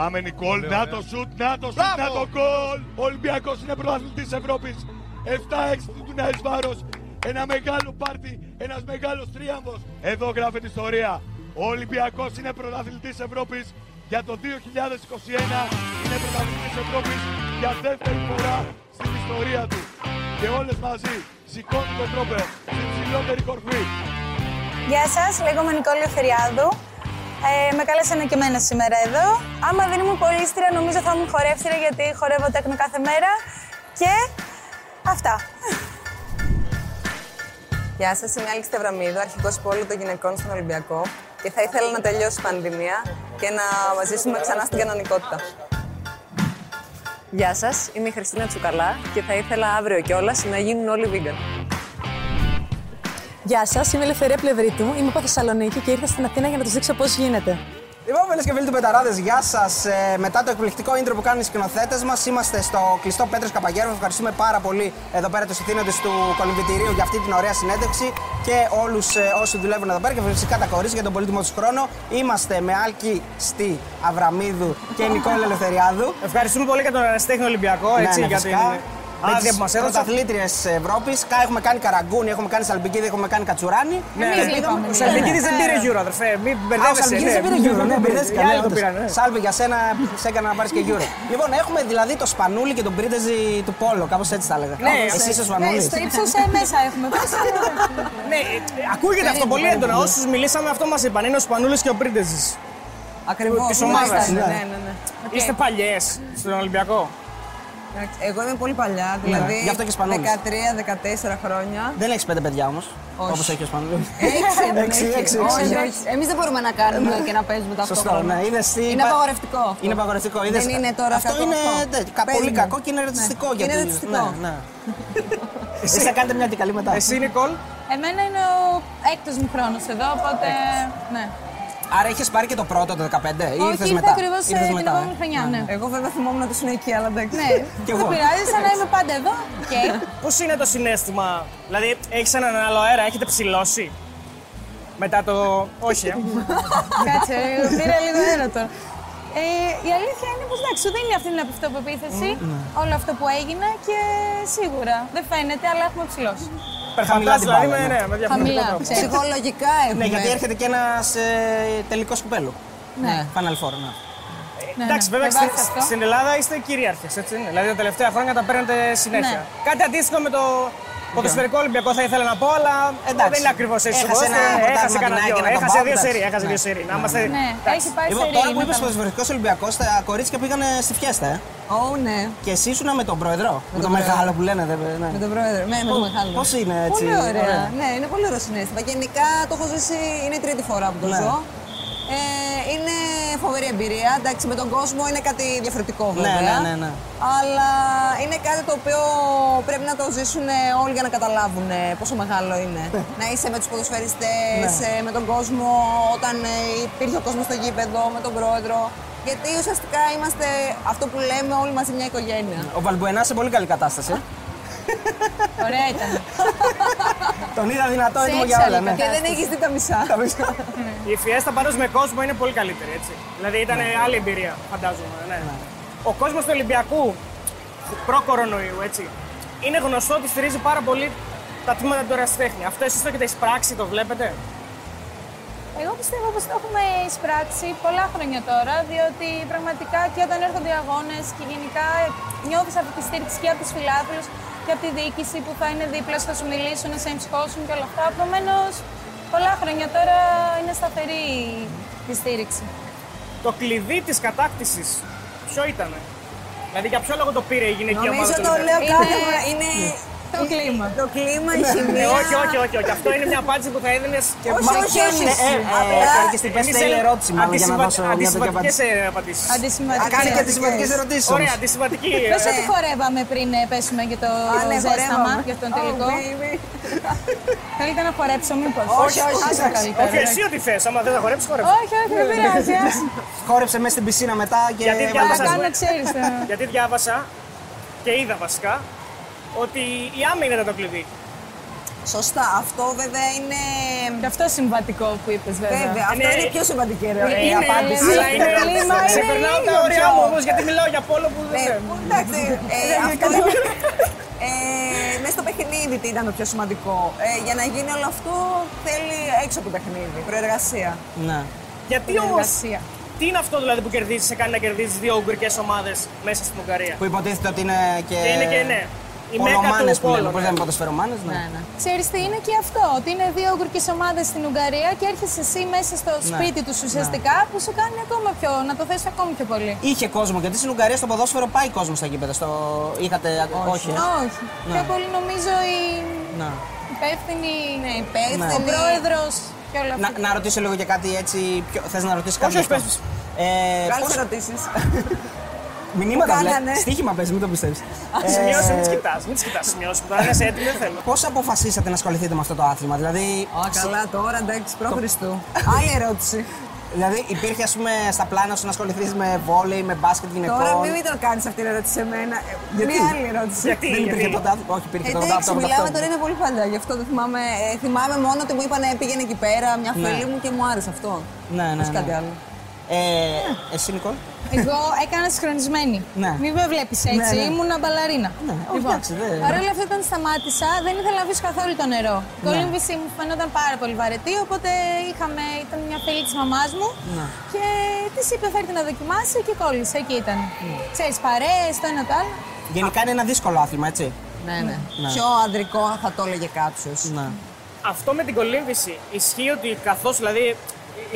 Πάμε Νικόλ, να το σουτ, να το σουτ, να το γκολ. Ο Ολυμπιακός είναι πρωταθλητής Ευρώπης. 7-6 του Νάης Βάρος. Ένα μεγάλο πάρτι, ένας μεγάλος τρίαμβος. Εδώ γράφεται ιστορία. Ο Ολυμπιακός είναι πρωταθλητής Ευρώπης για το 2021. Είναι πρωταθλητής Ευρώπης για δεύτερη φορά στην ιστορία του. Και όλες μαζί σηκώνουν το τρόπαιο στην ψηλότερη κορφή. Γεια σας, λέγομαι Νικόλη Φεριάδου. Ε, με κάλεσαν και εμένα σήμερα εδώ. Άμα δεν ήμουν πολίστρια, νομίζω θα ήμουν χορεύτρια γιατί χορεύω τέκνο κάθε μέρα. Και αυτά. Γεια σας, είμαι Άλξη Στευραμίδου, αρχικός πόλου των γυναικών στον Ολυμπιακό και θα ήθελα να τελειώσει η πανδημία και να ζήσουμε ξανά στην κανονικότητα. Γεια σας, είμαι η Χριστίνα Τσουκαλά και θα ήθελα αύριο κιόλας να γίνουν όλοι vegan. Γεια σας, είμαι η Ελευθερία Πλευρίτου. Είμαι από Θεσσαλονίκη και ήρθα στην Αθήνα για να του δείξω πώς γίνεται. Λοιπόν, φίλες και φίλοι του Πεταράδες, γεια σας. Ε, μετά το εκπληκτικό intro που κάνουν οι σκηνοθέτες μας, είμαστε στο κλειστό Πέτρος Καπαγέρο. Ευχαριστούμε πάρα πολύ εδώ πέρα τους ηθήνοντες του κολυμβητηρίου για αυτή την ωραία συνέντευξη και όλους ε, όσοι δουλεύουν εδώ πέρα και φυσικά τα κορίτσια για τον πολύτιμο τους χρόνο. Είμαστε με Άλκη Στή Αβραμίδου και Νικόλα Ελευθεριάδου. Ευχαριστούμε πολύ για τον Αριστέχνη Ολυμπιακό Ναι, έτσι, ναι, για φυσικά. την άδεια που μας έδωσε. Πρωταθλήτριες Ευρώπης. Έχουμε κάνει καραγκούνι, έχουμε κάνει σαλπικίδι, έχουμε κάνει κατσουράνι. Ναι, ο Σαλπικίδη δεν πήρε γύρω, αδερφέ. Μην Α, ο μπερδεύεσαι. Σαλπικίδης δεν πήρε Euro, ναι, μπερδεύτηκα. Οι ναι, άλλοι το όντως. πήραν. ναι. Σάλβι για σένα, σε έκανα να πάρεις και Euro. Λοιπόν, έχουμε δηλαδή το σπανούλι και τον πρίτεζι του Πόλο, κάπως έτσι τα έλεγα. Ναι, Εσύ είσαι Ναι, σπανούλι. στο ύψος ε, μέσα έχουμε. Πώς Ναι, ε, ακούγεται αυτό πολύ έντονα. Όσους μιλήσαμε, αυτό μας είπαν. Είναι ο Σπανούλης και ο Πρίντεζης. Ακριβώς. Της ομάδας. Ναι, ναι, ναι. Είστε παλιές στον Ολυμπιακό. Εντάξει, Εγώ είμαι πολύ παλιά, δηλαδή γι' αυτό και σπανούλης. 13-14 χρόνια. Δεν έχεις πέντε παιδιά όμως. Όχι. Όπως έχεις ο σπανούλι. Έξι, δεν Έξι, έχει. έξι, Όχι, έξι. όχι. Εμείς δεν μπορούμε να κάνουμε και να παίζουμε Σωστό, ταυτόχρονα. ναι. Είδες τι Είναι είπα- απαγορευτικό. αυτό. Είναι απαγορευτικό. Είδες- Δεν είναι τώρα Αυτό κακό είναι αυτό. ναι, κα- πολύ Παίζουμε. κακό και είναι ρατσιστικό. Ναι. γιατί- Είναι ρατσιστικό. Ναι, ναι. Εσύ θα κάνετε μια και καλή μετά. Εσύ, Νικόλ. Εμένα είναι ο έκτος μου χρόνος εδώ, οπότε ναι. Άρα είχες πάρει και το πρώτο το 15 ή Όχι, ήρθες ήρθα μετά; ακριβώς Ήρθες ε, την μετά, επόμενη ε; χρονιά, ναι. Εγώ βέβαια θυμόμουν ότι ήσουν εκεί, αλλά εντάξει. Ναι, Κι δεν εγώ. πειράζει, σαν να είμαι πάντα εδώ. Οκ. Πώς είναι το συναίσθημα, Δηλαδή, έχεις έναν άλλο αέρα, έχετε ψηλώσει; Μετά το. Όχι, ε. Κάτσε, πήρα λίγο αέρα τώρα. Ε, η αλήθεια είναι πως εντάξει, σου δίνει αυτή την αυτοπεποίθηση, όλο αυτό που έγινε και σίγουρα δεν φαίνεται, αλλά έχουμε ψηλώσει. Χαμηλά την δηλαδή, μπάλα, με, ναι. ναι, με διαφορετικό Χαμηλά, τρόπο. ξέρεις. Ψυχολογικά έχουμε. Ναι, γιατί έρχεται και ένας ε, τελικός κουπέλου. Ναι. Final Four, ναι. Ναι, Εντάξει, ναι, βέβαια με στην, βάση αυτό. στην Ελλάδα είστε κυρίαρχες, έτσι είναι. Δηλαδή τα τελευταία χρόνια τα παίρνετε συνέχεια. Ναι. Κάτι αντίστοιχο με το ποδοσφαιρικό Ολυμπιακό θα ήθελα να πω, αλλά Εντάξει. δεν είναι ακριβώς έτσι. Έχασε ένα Έχασε, πρωτάθλημα έχασε την κανένα ΑΕΚ δύο. και ένα Έχασε τον δύο Πάο, σερί. εντάξει. Έχασε δύο σερί. Να είμαστε. Ναι, εντάξει. έχει πάει Λοιπόν, σε τώρα ρί, που είπες μετά. ποδοσφαιρικό Ολυμπιακός, τα κορίτσια πήγανε στη φιέστα, ε. Ω, ναι. Και εσύ ήσουν με τον πρόεδρο. Με, τον τον μεγάλο που λένε. δε- Ναι. Με τον πρόεδρο. Ναι, με τον μεγάλο. Πώς είναι έτσι. Πολύ ωραία. Ναι, είναι πολύ ωραίο συνέστημα. Γενικά το έχω ζήσει, είναι η τρίτη φορά που το Ναι. ζω. Ε, είναι φοβερή εμπειρία. Εντάξει, με τον κόσμο είναι κάτι διαφορετικό βέβαια. ναι, ναι, ναι. Αλλά είναι κάτι το οποίο πρέπει να το ζήσουν όλοι για να καταλάβουν ε, πόσο μεγάλο είναι. να είσαι με τους ποδοσφαιριστές, Ναι. ε, με τον κόσμο, όταν ε, υπήρχε ο κόσμος στο γήπεδο, με τον πρόεδρο. Γιατί ουσιαστικά είμαστε αυτό που λέμε όλοι μαζί μια οικογένεια. Ο Βαλμπουενά σε πολύ καλή κατάσταση. Ε. Ωραία ήταν. Τον είδα δυνατό Σε έτοιμο για έξαλλη όλα. Ναι. Και δεν έχεις δει τα μισά. Τα βρίσκω. Η Φιέστα πάντως με κόσμο είναι πολύ καλύτερη, έτσι. Δηλαδή ήταν άλλη εμπειρία, φαντάζομαι. Ναι. Ο κόσμος του Ολυμπιακού προ-κορονοϊού, έτσι. Είναι γνωστό ότι στηρίζει πάρα πολύ τα τμήματα του ερασιτέχνη. Αυτό εσείς το έχετε εισπράξει, το βλέπετε; Εγώ πιστεύω πως το έχουμε εισπράξει πολλά χρόνια τώρα, διότι πραγματικά και όταν έρχονται οι αγώνες και γενικά νιώθεις αυτή τη στήριξη και από τους φιλάθλους και από τη διοίκηση που θα είναι δίπλα σου, θα σου μιλήσουν, να σε εμψυχώσουν και όλα αυτά. Επομένως, πολλά χρόνια τώρα είναι σταθερή η στήριξη. Το κλειδί της κατάκτησης ποιο ήταν. Δηλαδή για ποιο λόγο το πήρε η γυναική ομάδα Νομίζω του το Ολυμπιακού. λέω κάθε Είναι- φορά. Είναι Το κλίμα. το κλίμα, η Ε, χημεία. όχι, όχι, όχι, όχι. Αυτό είναι μια απάντηση που θα έδινες. Όχι, Μα- όχι, όχι. Ναι, ε, Απλά ε, και στην πέστη θέλει ερώτηση μάλλον για να δώσω μια τέτοια Αντισυμβατικέ απάντηση. απαντήσεις. Α, Αντισημαντική. κάνει και τι σημαντικέ ερωτήσεις. Ωραία, αντισυμβατική. Πες ε, ότι χορεύαμε πριν ε, πέσουμε για το Α, ναι, ζέσταμα, χορεύαμε. για τον Oh, τελικό. baby. Θέλετε να χορέψω μήπως; Όχι, όχι, Άσε όχι. καλύτερα. Όχι, εσύ ό,τι θες. Άμα δεν θα χορέψεις, χορέψει. Όχι, όχι, δεν πειράζει. άσε. Χόρεψε μέσα στην πισίνα μετά και. Γιατί Θα διάβασα- κάνω, ξέρεις. ε. Γιατί διάβασα και είδα βασικά ότι η άμυνα ήταν το κλειδί. Σωστά. Αυτό βέβαια είναι. Και αυτό συμβατικό που είπες, βέβαια. Βέβαια, αυτό Είναι- είναι πιο σημαντική ρε, Είναι, η απάντηση. αλλά είναι. Κλίμα, είναι Ξεπερνάω τα λίγο όρια πιο- μου όμως γιατί μιλάω για πόλο που δεν Ε, θέλω. που, εντάξει, ε, αυτό είναι. Ε, μέσα στο παιχνίδι τι ήταν το πιο σημαντικό; Ε, για να γίνει όλο αυτό θέλει έξω από το παιχνίδι, προεργασία. Ναι. Γιατί όμω. Εργασία. Τι είναι αυτό δηλαδή που κερδίζεις, σε κάνει να κερδίζεις δύο ουγγρικές ομάδες μέσα στην Ουγγαρία; Που υποτίθεται ότι είναι και. Και είναι και ναι. Η μέκα Πολομάνες του που λέμε. πόλο. Πώς λέμε, ποδοσφαιρομάνες, ναι. Ναι, ναι. Ξέρεις τι είναι και αυτό, ότι είναι δύο ουγγρικές ομάδες στην Ουγγαρία και έρχεσαι εσύ μέσα στο σπίτι τους ουσιαστικά που σου κάνει ακόμα πιο, να το θες ακόμη πιο πολύ. Είχε κόσμο, γιατί στην Ουγγαρία στο ποδόσφαιρο πάει κόσμο στα γήπεδα. Στο... Είχατε. Όχι. ε; Όχι. Πιο πολύ νομίζω η Να. υπεύθυνη, Ναι, υπεύθυνη. ο πρόεδρος και όλα Να, αυτά. να ρωτήσω λίγο για κάτι έτσι. Πιο... Θες να ρωτήσεις Όχι, κάτι. όχι, γι' αυτό; πες. Ε, Καλές πώς- ερωτήσεις. Μηνύματα Που βλέπεις. κάνανε. Στοίχημα παίζει, μην το πιστεύει. Σημειώσει, μην τις κοιτάς. Μην τις κοιτάς. Σημειώσει. Τώρα είναι έτοιμη, δεν θέλω. Πώς αποφασίσατε να ασχοληθείτε με αυτό το άθλημα, Δηλαδή, Α, καλά τώρα, εντάξει, προ Χριστού. Άλλη ερώτηση. δηλαδή υπήρχε ας πούμε, στα πλάνα σου να ασχοληθείς με βόλεϊ, με μπάσκετ γυναικών; Τώρα μην μην το κάνεις αυτή την ερώτηση σε μένα. Ε, Γιατί; Μια άλλη ερώτηση. Γιατί, Δεν υπήρχε γιατί. ποτέ άθλημα; Όχι, υπήρχε το Εντάξει, το μιλάμε τώρα είναι πολύ παλιά, γι' αυτό δεν θυμάμαι. Ε, θυμάμαι μόνο ότι μου είπαν πήγαινε εκεί πέρα μια Ναι. φίλη μου και μου άρεσε αυτό. Ναι, ναι, Όχι ναι. κάτι άλλο. Ε, εσύ, Νικόλ; Εγώ έκανα συγχρονισμένη. Ναι. Μην με βλέπεις έτσι, Ναι, ναι. ήμουνα μπαλαρίνα. Ναι, όχι, εντάξει, δεν- Παρ' όλα αυτά, όταν σταμάτησα, δεν ήθελα να αφήσω καθόλου το νερό. Η κολύμβηση μου φαινόταν πάρα πολύ βαρετή, οπότε είχαμε, ήταν μια φίλη της μαμάς μου Ναι. και της είπε: Φέρτε να δοκιμάσει και κόλλησε. Εκεί ήταν. Ναι. Ξέρεις, παρέες, το ένα το άλλο. Γενικά είναι ένα δύσκολο άθλημα, έτσι. Ναι, ναι. Ναι. Πιο ανδρικό θα το έλεγε κάποιος. Ναι. Αυτό με την κολύμβηση ισχύει ότι καθώς δηλαδή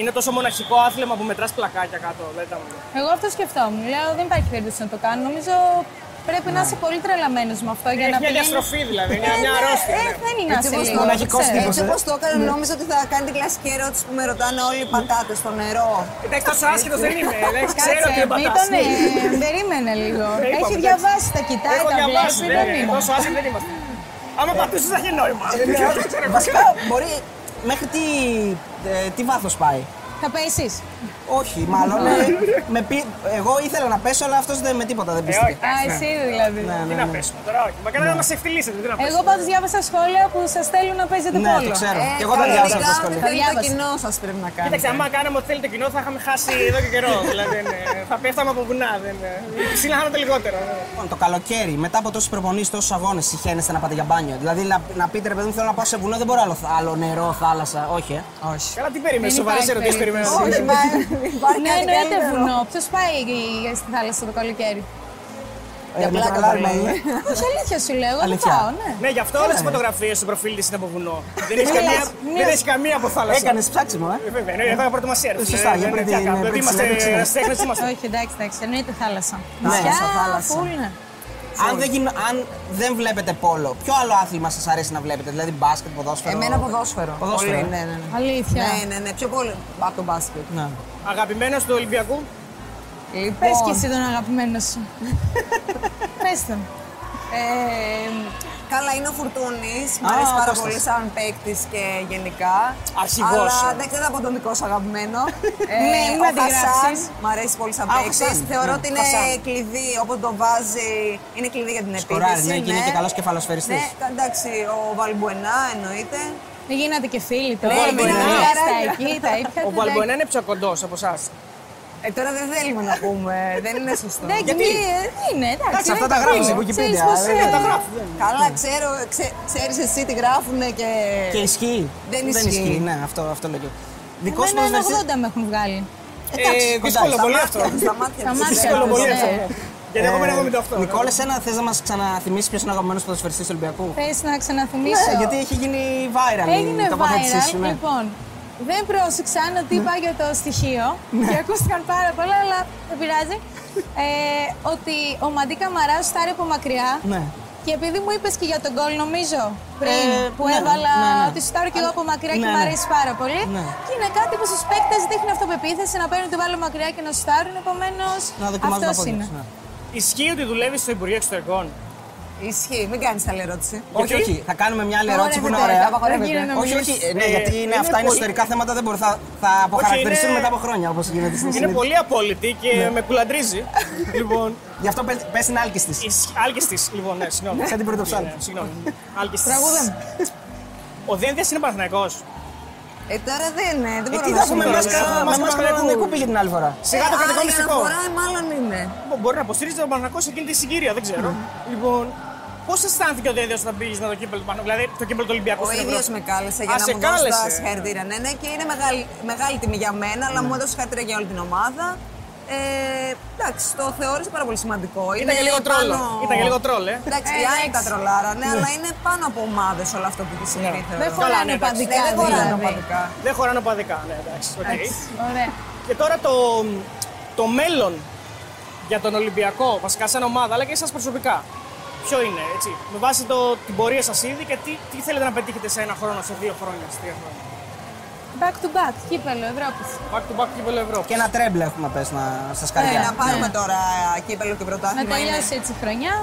είναι τόσο μοναχικό άθλημα που μετρά πλακάκια κάτω. Δεν ήταν. Εγώ αυτό σκεφτόμουν. Λέω: Δεν υπάρχει περίπτωση να το κάνω. Νομίζω πρέπει να είσαι πολύ τρελαμένο με αυτό για Έχει να μια πηγαίνεις- διαστροφή δηλαδή, Ε, μια- μια ναι, αρρώστια, ε, ναι. δεν είναι Έτσι άσυλο. όπως λίγο, το- μοναχικός ξέρεις. τύπος, Έτσι ε. όπω το έκανε, νόμιζα ότι θα κάνει την κλασική ερώτηση που με ρωτάνε όλοι οι πατάτε στο νερό. Εντάξει, τόσο άσχετο δεν είμαι. εντάξει, Ξέρω Κάτσε, ότι μην είναι τον ε, περίμενε λίγο. Ε, είπαμε, Έχει εντάξει. διαβάσει, τα κοιτάει, Έχω τα διαβάσει, βλέπει, δεν δεν είναι. είναι. Τόσο άσχετο δεν είμαστε. Άμα πατήσει θα έχει νόημα. Βασικά, μπορεί. Μέχρι τι, ε, τι βάθος πάει. Θα πέσει. Όχι, μάλλον. ε, με πει- Εγώ ήθελα να πέσω, αλλά αυτό δεν με τίποτα δεν Ε, πίστηκε. όχι, Α, εντάξει, ναι. εσύ δηλαδή. Ναι, Τι ναι, να ναι. πέσουμε τώρα, όχι. Μα κανένα να μα ευτυλίσετε, τι να Εγώ πέσουμε. πάντω διάβασα σχόλια που σα θέλουν να παίζετε Ναι, πόλο. το ξέρω. Ε, Και εγώ τα διάβασα αυτά κανονικά, στα σχόλια. θέλει Το διάβασα. κοινό σα πρέπει να κάνει. Κοίταξε, άμα κάναμε ότι θέλετε κοινό, θα είχαμε χάσει εδώ και καιρό. δηλαδή, ναι, θα πέφταμε από βουνά. Δεν, η πισίνα θα ήταν λιγότερο. ναι. Λοιπόν, το καλοκαίρι, μετά από τόσε προπονήσει, τόσου αγώνε, συχαίνεστε να πάτε για μπάνιο. Δηλαδή να, να πείτε ρε παιδί μου, θέλω να πάω σε βουνό, δεν μπορώ άλλο, άλλο νερό, θάλασσα. Όχι, ε. Όχι. Καλά, τι περίμενε, Δεν σοβαρέ υπάρχει ερωτήσει περιμένω. Περίπτωση. Όχι, μα υπάρχει Ναι, κάτι εννοείται καλύτερο. βουνό. Ποιος πάει στη θάλασσα το καλοκαίρι; ε με πλάκα τρολάρουμε, το λέω. ε. Όχι, αλήθεια σου λέω. Εγώ δεν Αλήθεια. πάω, ναι. Ναι, γι' αυτό όλες τις φωτογραφίες στο προφίλ της είναι από βουνό. Δεν έχεις Μίλας, καμία, μίλας. δεν έχεις καμία από θάλασσα. Έκανες ψάξιμο, ε. Ε, Βέβαια, ναι, θα προετοιμασία. ρε, Σωστά, φίλε, για δεν πριν είναι τι την- να κάνουμε. πριν την Είμαστε συνέντευξη, ναι. στέχνες, είμαστε. Όχι, εντάξει, εντάξει. Εννοείται θάλασσα. Ναι. Νησιά, θάλασσα. Φουλ, ναι. Αν δεν, γίν- αν δεν βλέπετε πόλο, ποιο άλλο άθλημα σας αρέσει να βλέπετε, δηλαδή μπάσκετ, ποδόσφαιρο; Εμένα ποδόσφαιρο. Ποδόσφαιρο, Πολύ, ε. ναι, ναι, ναι. Αλήθεια. Ναι, ναι, ναι, πιο πολύ από το μπάσκετ. Ναι. Αγαπημένος του Ολυμπιακού; Λοιπόν, Πες και εσύ τον αγαπημένο σου. Πες τον. Ε, καλά, είναι ο Φουρτούνης. Μ' Α, αρέσει ο πάρα Κώστας. πολύ σαν παίκτης και γενικά. Αρχηγός. Αλλά εντάξει, δεν θα πω τον δικό σου αγαπημένο. ε, Ναι, μην ο αντιγράψεις. Χασάν μ' αρέσει πολύ σαν Α, ο παίκτης. Χασάν, Θεωρώ ναι, ότι είναι Χασάν. κλειδί, όποτε το βάζει, είναι κλειδί για την Σκοράρει, επίθεση. ναι, και είναι και καλός κεφαλοσφαιριστής. Ναι, εντάξει, ο Βαλμπουενά εννοείται. Δεν γίνατε και φίλοι τώρα. Ναι, Δεν ναι, γίνατε ναι. στα εκεί, τα ήπιατε. Ο Μπαλμποενά είναι πιο κοντός από εσάς. Ε, τώρα δεν θέλουμε να πούμε, δεν είναι σωστό. Εντάξει, Γιατί; μη- ε, είναι, εντάξει. Εντάξει, αυτά δεν τα είναι γράφει στην φίλοι. Wikipedia. Ξέρεις πως, ε, ε, τα γράφει. Καλά, ξέρω, ξέ, ξέρεις εσύ τι γράφουνε και... Και ισχύει. Δεν ισχύει. Ναι, αυτό, αυτό λέω και εγώ. Δικό σου Εμένα ένα ποδοσφαιριστή. 80 με έχουν βγάλει. Εντάξει, Ε, κοντά δύσκολο είσαι. πολύ αυτό. Στα μάτια Στα τους. μάτια Δύσκολο τους, πολύ ναι. αυτό. Γιατί εγώ μένω 78. Νικόλες, ένα θες να μας ξαναθυμίσεις ποιος είναι ο αγαπημένος ποδοσφαιριστής του Ολυμπιακού; Θες να ξαναθυμίσω. Ναι, γιατί έχει γίνει viral Έγινε η τοποθέτησή viral. σου. ναι. Λοιπόν, δεν πρόσεξαν ότι είπα για το στοιχείο και ακούστηκαν πάρα πολλά, αλλά δεν πειράζει. Ε, ότι ο Μαντί Καμαράς στάρει από μακριά. Ναι. Και επειδή μου είπες και για τον γκολ, νομίζω πριν Ε, που ναι, έβαλα ναι, ναι. ότι στάρω και εγώ από μακριά και Ναι, μου ναι. αρέσει πάρα πολύ. Ναι. Και είναι κάτι που στους παίκτες δείχνει αυτοπεποίθηση να παίρνουν την μπάλα μακριά και να στάρουν. Επομένως, Να δοκιμάζω τα αυτό πόδια είναι. τους, ναι. Ισχύει ότι δουλεύεις στο Υπουργείο Εξωτερικών; Ισχύει, μην κάνεις άλλη ερώτηση. Όχι, Γιατί; όχι. Θα κάνουμε μια άλλη ερώτηση που είναι Απαγορεύεται, ωραία. απαγορεύεται. Δεν γίνεται να Όχι, όχι. μιλήσεις. ε, Ναι, Ε, γιατί είναι, είναι αυτά είναι πολύ- ιστορικά θέματα, δεν μπορεί. Θα, θα αποχαρακτηριστούν είναι- μετά από χρόνια όπως γίνεται στην Είναι συνήθεια. πολύ απόλυτη και με κουλαντρίζει. λοιπόν, Γι' αυτό πες, πες την άλκης της. άλκης της. Λοιπόν, ναι, συγγνώμη. Σαν την πρωτοψάλτη. Ναι, Συγγνώμη. Άλκης της. Τραγούδα μου. Ο Δένδια είναι Παναθηναϊκός. Ε, τώρα δεν είναι. Δεν Ε, μπορώ τι να θα σου έχουμε σήμερα, μάσκα δεν έχουμε με μάσκα μάσκα Παναθηναϊκού. Παναθηναϊκού πήγε την άλλη φορά. Σιγά το Ε, κρατικό άρα για να μυστικό. φοράει, μάλλον είναι. Μπο- Μπορεί να υποστηρίζει τον Παναθηναϊκός σε εκείνη τη συγκυρία, δεν ξέρω. Λοιπόν, πώς αισθάνθηκε ο Δένδια όταν πήγες με το κύπελο του Παναθηναϊκού, δηλαδή το κύπελο του Ολυμπιακού Ο στην ίδιος Ευρώπη; με κάλεσε για Α, να σε μου δώσει τα κάλεσε. συγχαρητήρια. Ναι, ναι, και είναι μεγάλη, μεγάλη τιμή για μένα, αλλά μου έδωσε συγχαρητήρια για όλη την ομάδα. Ε, εντάξει, το θεώρησε πάρα πολύ σημαντικό. Ήταν Είναι και λίγο τρόλο. πάνω- Ήταν και λίγο τρόλ, ε. Εντάξει, Ε, η ΑΕΚ τα εντάξει. τρολάρανε, αλλά είναι πάνω από ομάδες όλο αυτό που έχει συμβεί. θεωρώ. Δεν Καλά, χωράνε ναι, εντάξει. οπαδικά. Ναι, δεν χωράνε δηλαδή. οπαδικά. Δεν χωράνε οπαδικά, ναι, εντάξει. οκ. Εντάξει, Ωραία. Και τώρα το, το μέλλον για τον Ολυμπιακό, βασικά σαν ομάδα, αλλά και εσάς προσωπικά. Ποιο είναι, έτσι, με βάση το, την πορεία σας ήδη και τι, τι θέλετε να πετύχετε σε ένα χρόνο, σε δύο χρόνια, σε τρία χρόνια. Back to back, κύπελλο Ευρώπης. Back to back κύπελλο Ευρώπης. Και ένα treble έχουμε πες να, στα Ε, σκαριά. να πάρουμε Ναι. τώρα κύπελο και Να πρωτάθλημα. είναι- τελειώσει έτσι η χρονιά.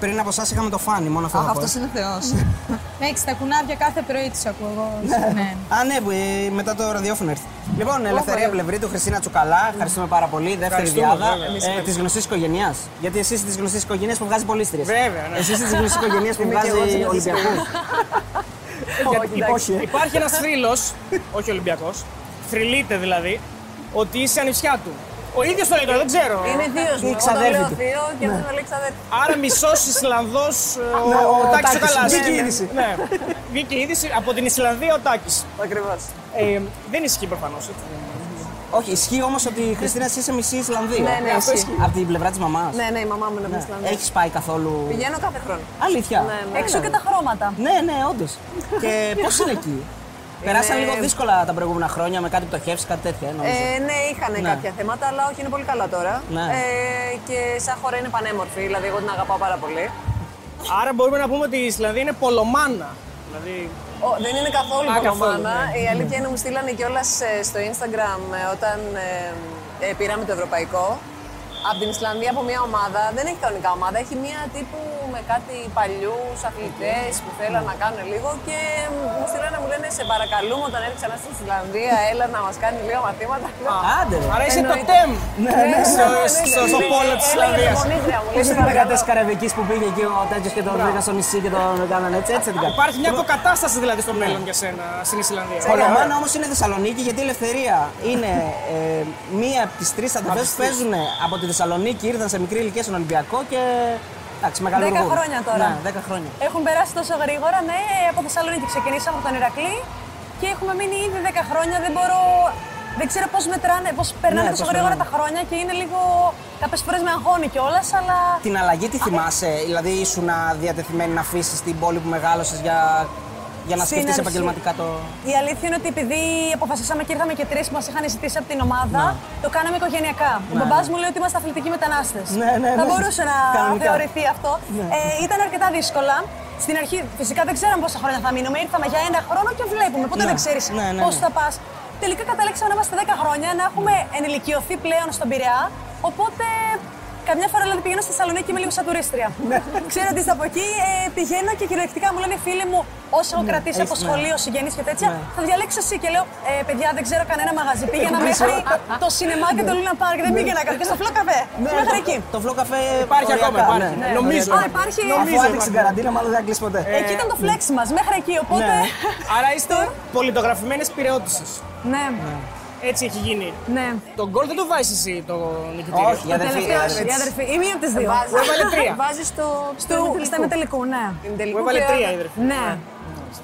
Πριν από εσάς είχαμε το φάνη, μόνο αυτό Αχ, θα πω. αυτός είναι θεός. Έχεις τα κουνάβια κάθε πρωί τους ακούω εγώ. ναι. Α, ναι, που, ε, μετά το ραδιόφωνο ήρθε. Λοιπόν, Ελευθερία Πλευρίτου, Χριστίνα Τσουκαλά, ευχαριστούμε πάρα πολύ. Δεύτερη Ευχαριστούμε, διάδα βέβαια. ε, της γνωστής οικογένειας. Γιατί εσύ είσαι της γνωστής οικογένειας που βγάζει πολίστριε. Βέβαια, ναι. Εσύ είσαι της γνωστής οικογένειας που Είμαι και εγώ της βγάζει γνωστής Ολυμπιακούς. Γιατί όχι, ε. Υπάρχει ένας θρύλος, όχι Ολυμπιακός, θρυλείται δηλαδή, ότι είσαι ανιψιά του. Ο ίδιος το λέει τώρα, δεν ξέρω. Είναι θείος Η μου. Όταν ξαδέρφη λέω του. θείο και αυτό με λέει ξαδέρφη. Άρα μισός Ισλανδός Ναι, ο, ο ο Τάκης ο Τάκης. Καλάς. Βγήκε η Ναι, ναι. είδηση. Ναι. Βγήκε η είδηση από την Ισλανδία ο Τάκης. Ακριβώς. Ε, δεν ισχύει προφανώς. Όχι, ισχύει όμως ότι η Χριστίνα εσύ είσαι μισή Ισλανδία. Ναι, ναι, ισχύει. Από την πλευρά της μαμάς. Ναι, ναι, η μαμά μου είναι από την Ισλανδία. Έχεις πάει καθόλου. Πηγαίνω κάθε χρόνο. Αλήθεια. Ναι, ναι. Έξω και τα χρώματα. Ναι, ναι, όντως. και πώς είναι εκεί; Περάσαν Είναι- λίγο δύσκολα τα προηγούμενα χρόνια με κάτι πτωχεύσει, κάτι τέτοια. ε, νομίζω. Ε, ναι, είχαν Ναι. κάποια θέματα, αλλά όχι, είναι πολύ καλά τώρα. Ναι. Ε, και σαν χώρα είναι πανέμορφη, δηλαδή εγώ την αγαπάω πάρα πολύ. Άρα μπορούμε να πούμε ότι η Ισλανδία είναι πολομάνα. Δηλαδή, Ο, δεν είναι καθόλου Α, καθόλου, κομμάνα. ναι. Η αλήθεια είναι μου στείλανε κιόλας στο Instagram ε, όταν ε, ε, πήραμε το ευρωπαϊκό. Από την Ισλανδία από μια ομάδα, δεν έχει κανονικά ομάδα, έχει μια τύπου με κάτι παλιούς αθλητές που θέλαν να κάνουν λίγο και μου στείλανε, μου λένε σε παρακαλούμε όταν έρθεις ξανά στην Ισλανδία, έλα να μας κάνεις λίγο μαθήματα. Άντε. ρε. άρα είσαι το Εννοείται. τεμ Ναι, ναι, στο, ναι, στο, στο ναι, πόλο τη έλεγε Ισλανδία. μονήτρια μου, λέει, Είσαι σε την παρακαλώ. εργατέ Καραβική που πήγε εκεί ο τέτοιο και τον βρήκα στο νησί και τον κάνανε έτσι, έτσι την κάνει. Υπάρχει μια αποκατάσταση δηλαδή στο μέλλον για σένα στην Ισλανδία. Κολομάνα όμως είναι Θεσσαλονίκη γιατί η Ελευθερία είναι ε, μία από τις τρεις αδερφέ που παίζουν από τη Θεσσαλονίκη, ήρθαν σε μικρή ηλικία στον Ολυμπιακό και. Εντάξει, μεγάλο Δέκα χρόνια τώρα. Ναι, 10 χρόνια. Έχουν περάσει τόσο γρήγορα, ναι. Από Θεσσαλονίκη ξεκινήσαμε από τον Ηρακλή και έχουμε μείνει ήδη 10 χρόνια. Δεν μπορώ. Δεν ξέρω πώς μετράνε, πώς περνάνε Ναι, τόσο πώς γρήγορα περνάνε. τα χρόνια και είναι λίγο. Κάποιες φορές με αγχώνει κιόλας, αλλά. Την αλλαγή τη θυμάσαι, δηλαδή ήσουν διατεθειμένη να αφήσεις την πόλη που μεγάλωσες για, για να Στην σκεφτείς αρχή. επαγγελματικά το. Η αλήθεια είναι ότι επειδή αποφασίσαμε και ήρθαμε και τρεις που μας είχαν ζητήσει από την ομάδα, Ναι. το κάναμε οικογενειακά. Ο μπαμπάς μου λέει ότι είμαστε αθλητικοί μετανάστες. Ναι, ναι, Θα ναι. μπορούσε να Κανονικά. θεωρηθεί αυτό. Ε, ήταν αρκετά δύσκολα. Στην αρχή φυσικά δεν ξέραμε πόσα χρόνια θα μείνουμε. Ήρθαμε για ένα χρόνο και βλέπουμε. Ποτέ Ναι. δεν ξέρεις Ναι, ναι, πώς ναι. θα πας. Τελικά καταλήξαμε να είμαστε 10 χρόνια, να έχουμε ενηλικιωθεί πλέον στον Πειραιά. Οπότε καμιά φορά δηλαδή πηγαίνω στη Θεσσαλονίκη και είμαι λίγο σαν τουρίστρια. Ναι. Ξέρω ότι είστε από εκεί, ε, πηγαίνω και κυριολεκτικά μου λένε οι φίλοι μου, όσο έχω κρατήσει από έχεις, ναι. σχολείο, συγγενείς και τέτοια, Ναι. θα διαλέξει εσύ. Και λέω, ε, παιδιά, δεν ξέρω κανένα μαγαζί. Πήγαινα μέχρι το σινεμά και το Λούνα Πάρκ, δεν πήγαινα καν. Και στο φλό καφέ. Μέχρι εκεί. Το φλό καφέ Υπάρχει οριακά, ακόμα, υπάρχει. ναι. Νομίζω. Α, υπάρχει. Αφού Νομίζω άνοιξε υπάρχει. την καραντίνα, μάλλον δεν θα κλείσει ποτέ. Εκεί ήταν το flex μας, μέχρι εκεί. Οπότε. Ναι. Άρα είστε πολιτογραφημένες πυρεώτησε. Ναι, Έτσι έχει γίνει. ναι. Τον γκολ δεν το βάζεις εσύ το νικητήριο. Όχι, η αδερφή. η Τελευταίος, αδερφή η της. αδερφή. Η μία από τις δύο. Που έβαλε τρία. Βάζεις το. Στο, στα ημιτελικού, ναι. Την Που τελικού έβαλε και- τρία η αδερφή. Ναι.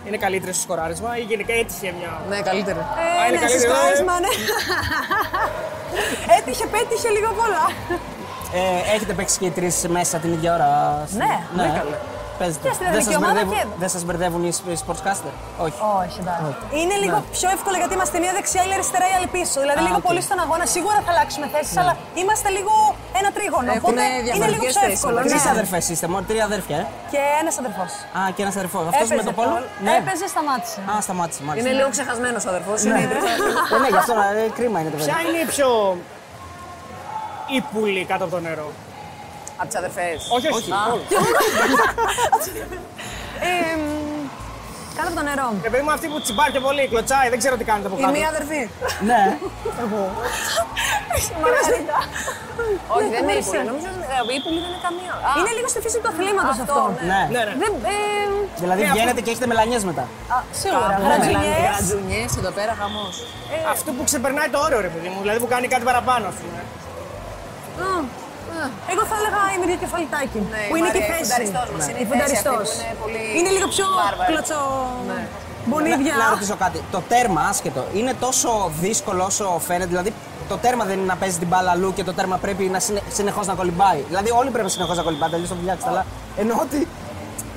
Είναι καλύτερη στο σκοράρισμα ή γενικά έτυχε μια. Ναι, καλύτερα. Α, Ε, είναι ναι, καλύτερη, στο ε. σκοράρισμα, ναι. Έτυχε, πέτυχε λίγο πολλά. Ε, έχετε παίξει και οι τρεις μέσα την ίδια ώρα; στην- Ναι. ναι. Παίζετε. Και στην Δεν εθνική σας ομάδα μπερδεύουν- και- Δεν σας μπερδεύουν οι οι sportscaster; Όχι. Όχι, εντάξει. Είναι λίγο πιο εύκολο γιατί είμαστε μία δεξιά, άλλη αριστερά ή άλλη πίσω. Δηλαδή Α, λίγο οκ. πολύ στον αγώνα. Σίγουρα θα αλλάξουμε θέσεις, αλλά είμαστε λίγο ένα τρίγωνο. Έχουν Οπότε είναι λίγο διαφορετικές πιο θέσεις. εύκολο. Τρει ναι. αδερφές είστε, μόνο τρία αδέρφια. Ε. Και ένας αδερφός. Α, και ένας αδερφός. Αυτός με το πόλο; Ναι. Έπαιζε, σταμάτησε. Α, σταμάτησε μάλιστα. Είναι λίγο ξεχασμένος ο αδερφός. Ναι, Ε, ναι, γι' αυτό ε, κρίμα είναι το Ποια παιδί. είναι η πιο ύπουλη κάτω από το νερό; Από τις αδερφές. Όχι, όχι. όλο. Ε, μ, κάτω από το νερό. Ε, παιδί μου, αυτή που τσιμπάει και πολύ, κλωτσάει, δεν ξέρω τι κάνετε από Η κάτω. μία αδερφή. Ναι, Όχι, Μαργαρίτα. Όχι, δεν είναι δεν ύπουλη. ξέρω. Νομίζω ότι η ύπουλη δεν είναι καμία. Α, Είναι λίγο στη φύση του αθλήματος Αυτό, αυτό. ναι. Ναι. Ναι, ναι. Δεν, ε, Δηλαδή βγαίνετε και έχετε μελανιές μετά. α, σίγουρα. κάπου Γρατζουνιές. Γρατζουνιές εδώ πέρα, χαμός. Αυτό που ξεπερνάει το όριο, ρε παιδί μου. Δηλαδή που κάνει κάτι παραπάνω, ας πούμε. Εγώ θα έλεγα η μυρία κεφαλιτάκι. Ναι, που η είναι και η Μαρία, η θέση. φουνταριστός μας, είναι η Η θέση αυτή φουνταριστός. που είναι πολύ Είναι λίγο πιο βάρβαρη. κλωτσο. Ναι. Μπονίδια. Να, να ρωτήσω κάτι. Το τέρμα, άσχετο, είναι τόσο δύσκολο όσο φαίνεται. Δηλαδή, το τέρμα δεν είναι να παίζει την μπάλα αλλού και το τέρμα πρέπει να συνε, συνεχώς να κολυμπάει. Δηλαδή, όλοι πρέπει συνεχώς να κολυμπάνε. Τελείω το φτιάξετε. Αλλά εννοώ ότι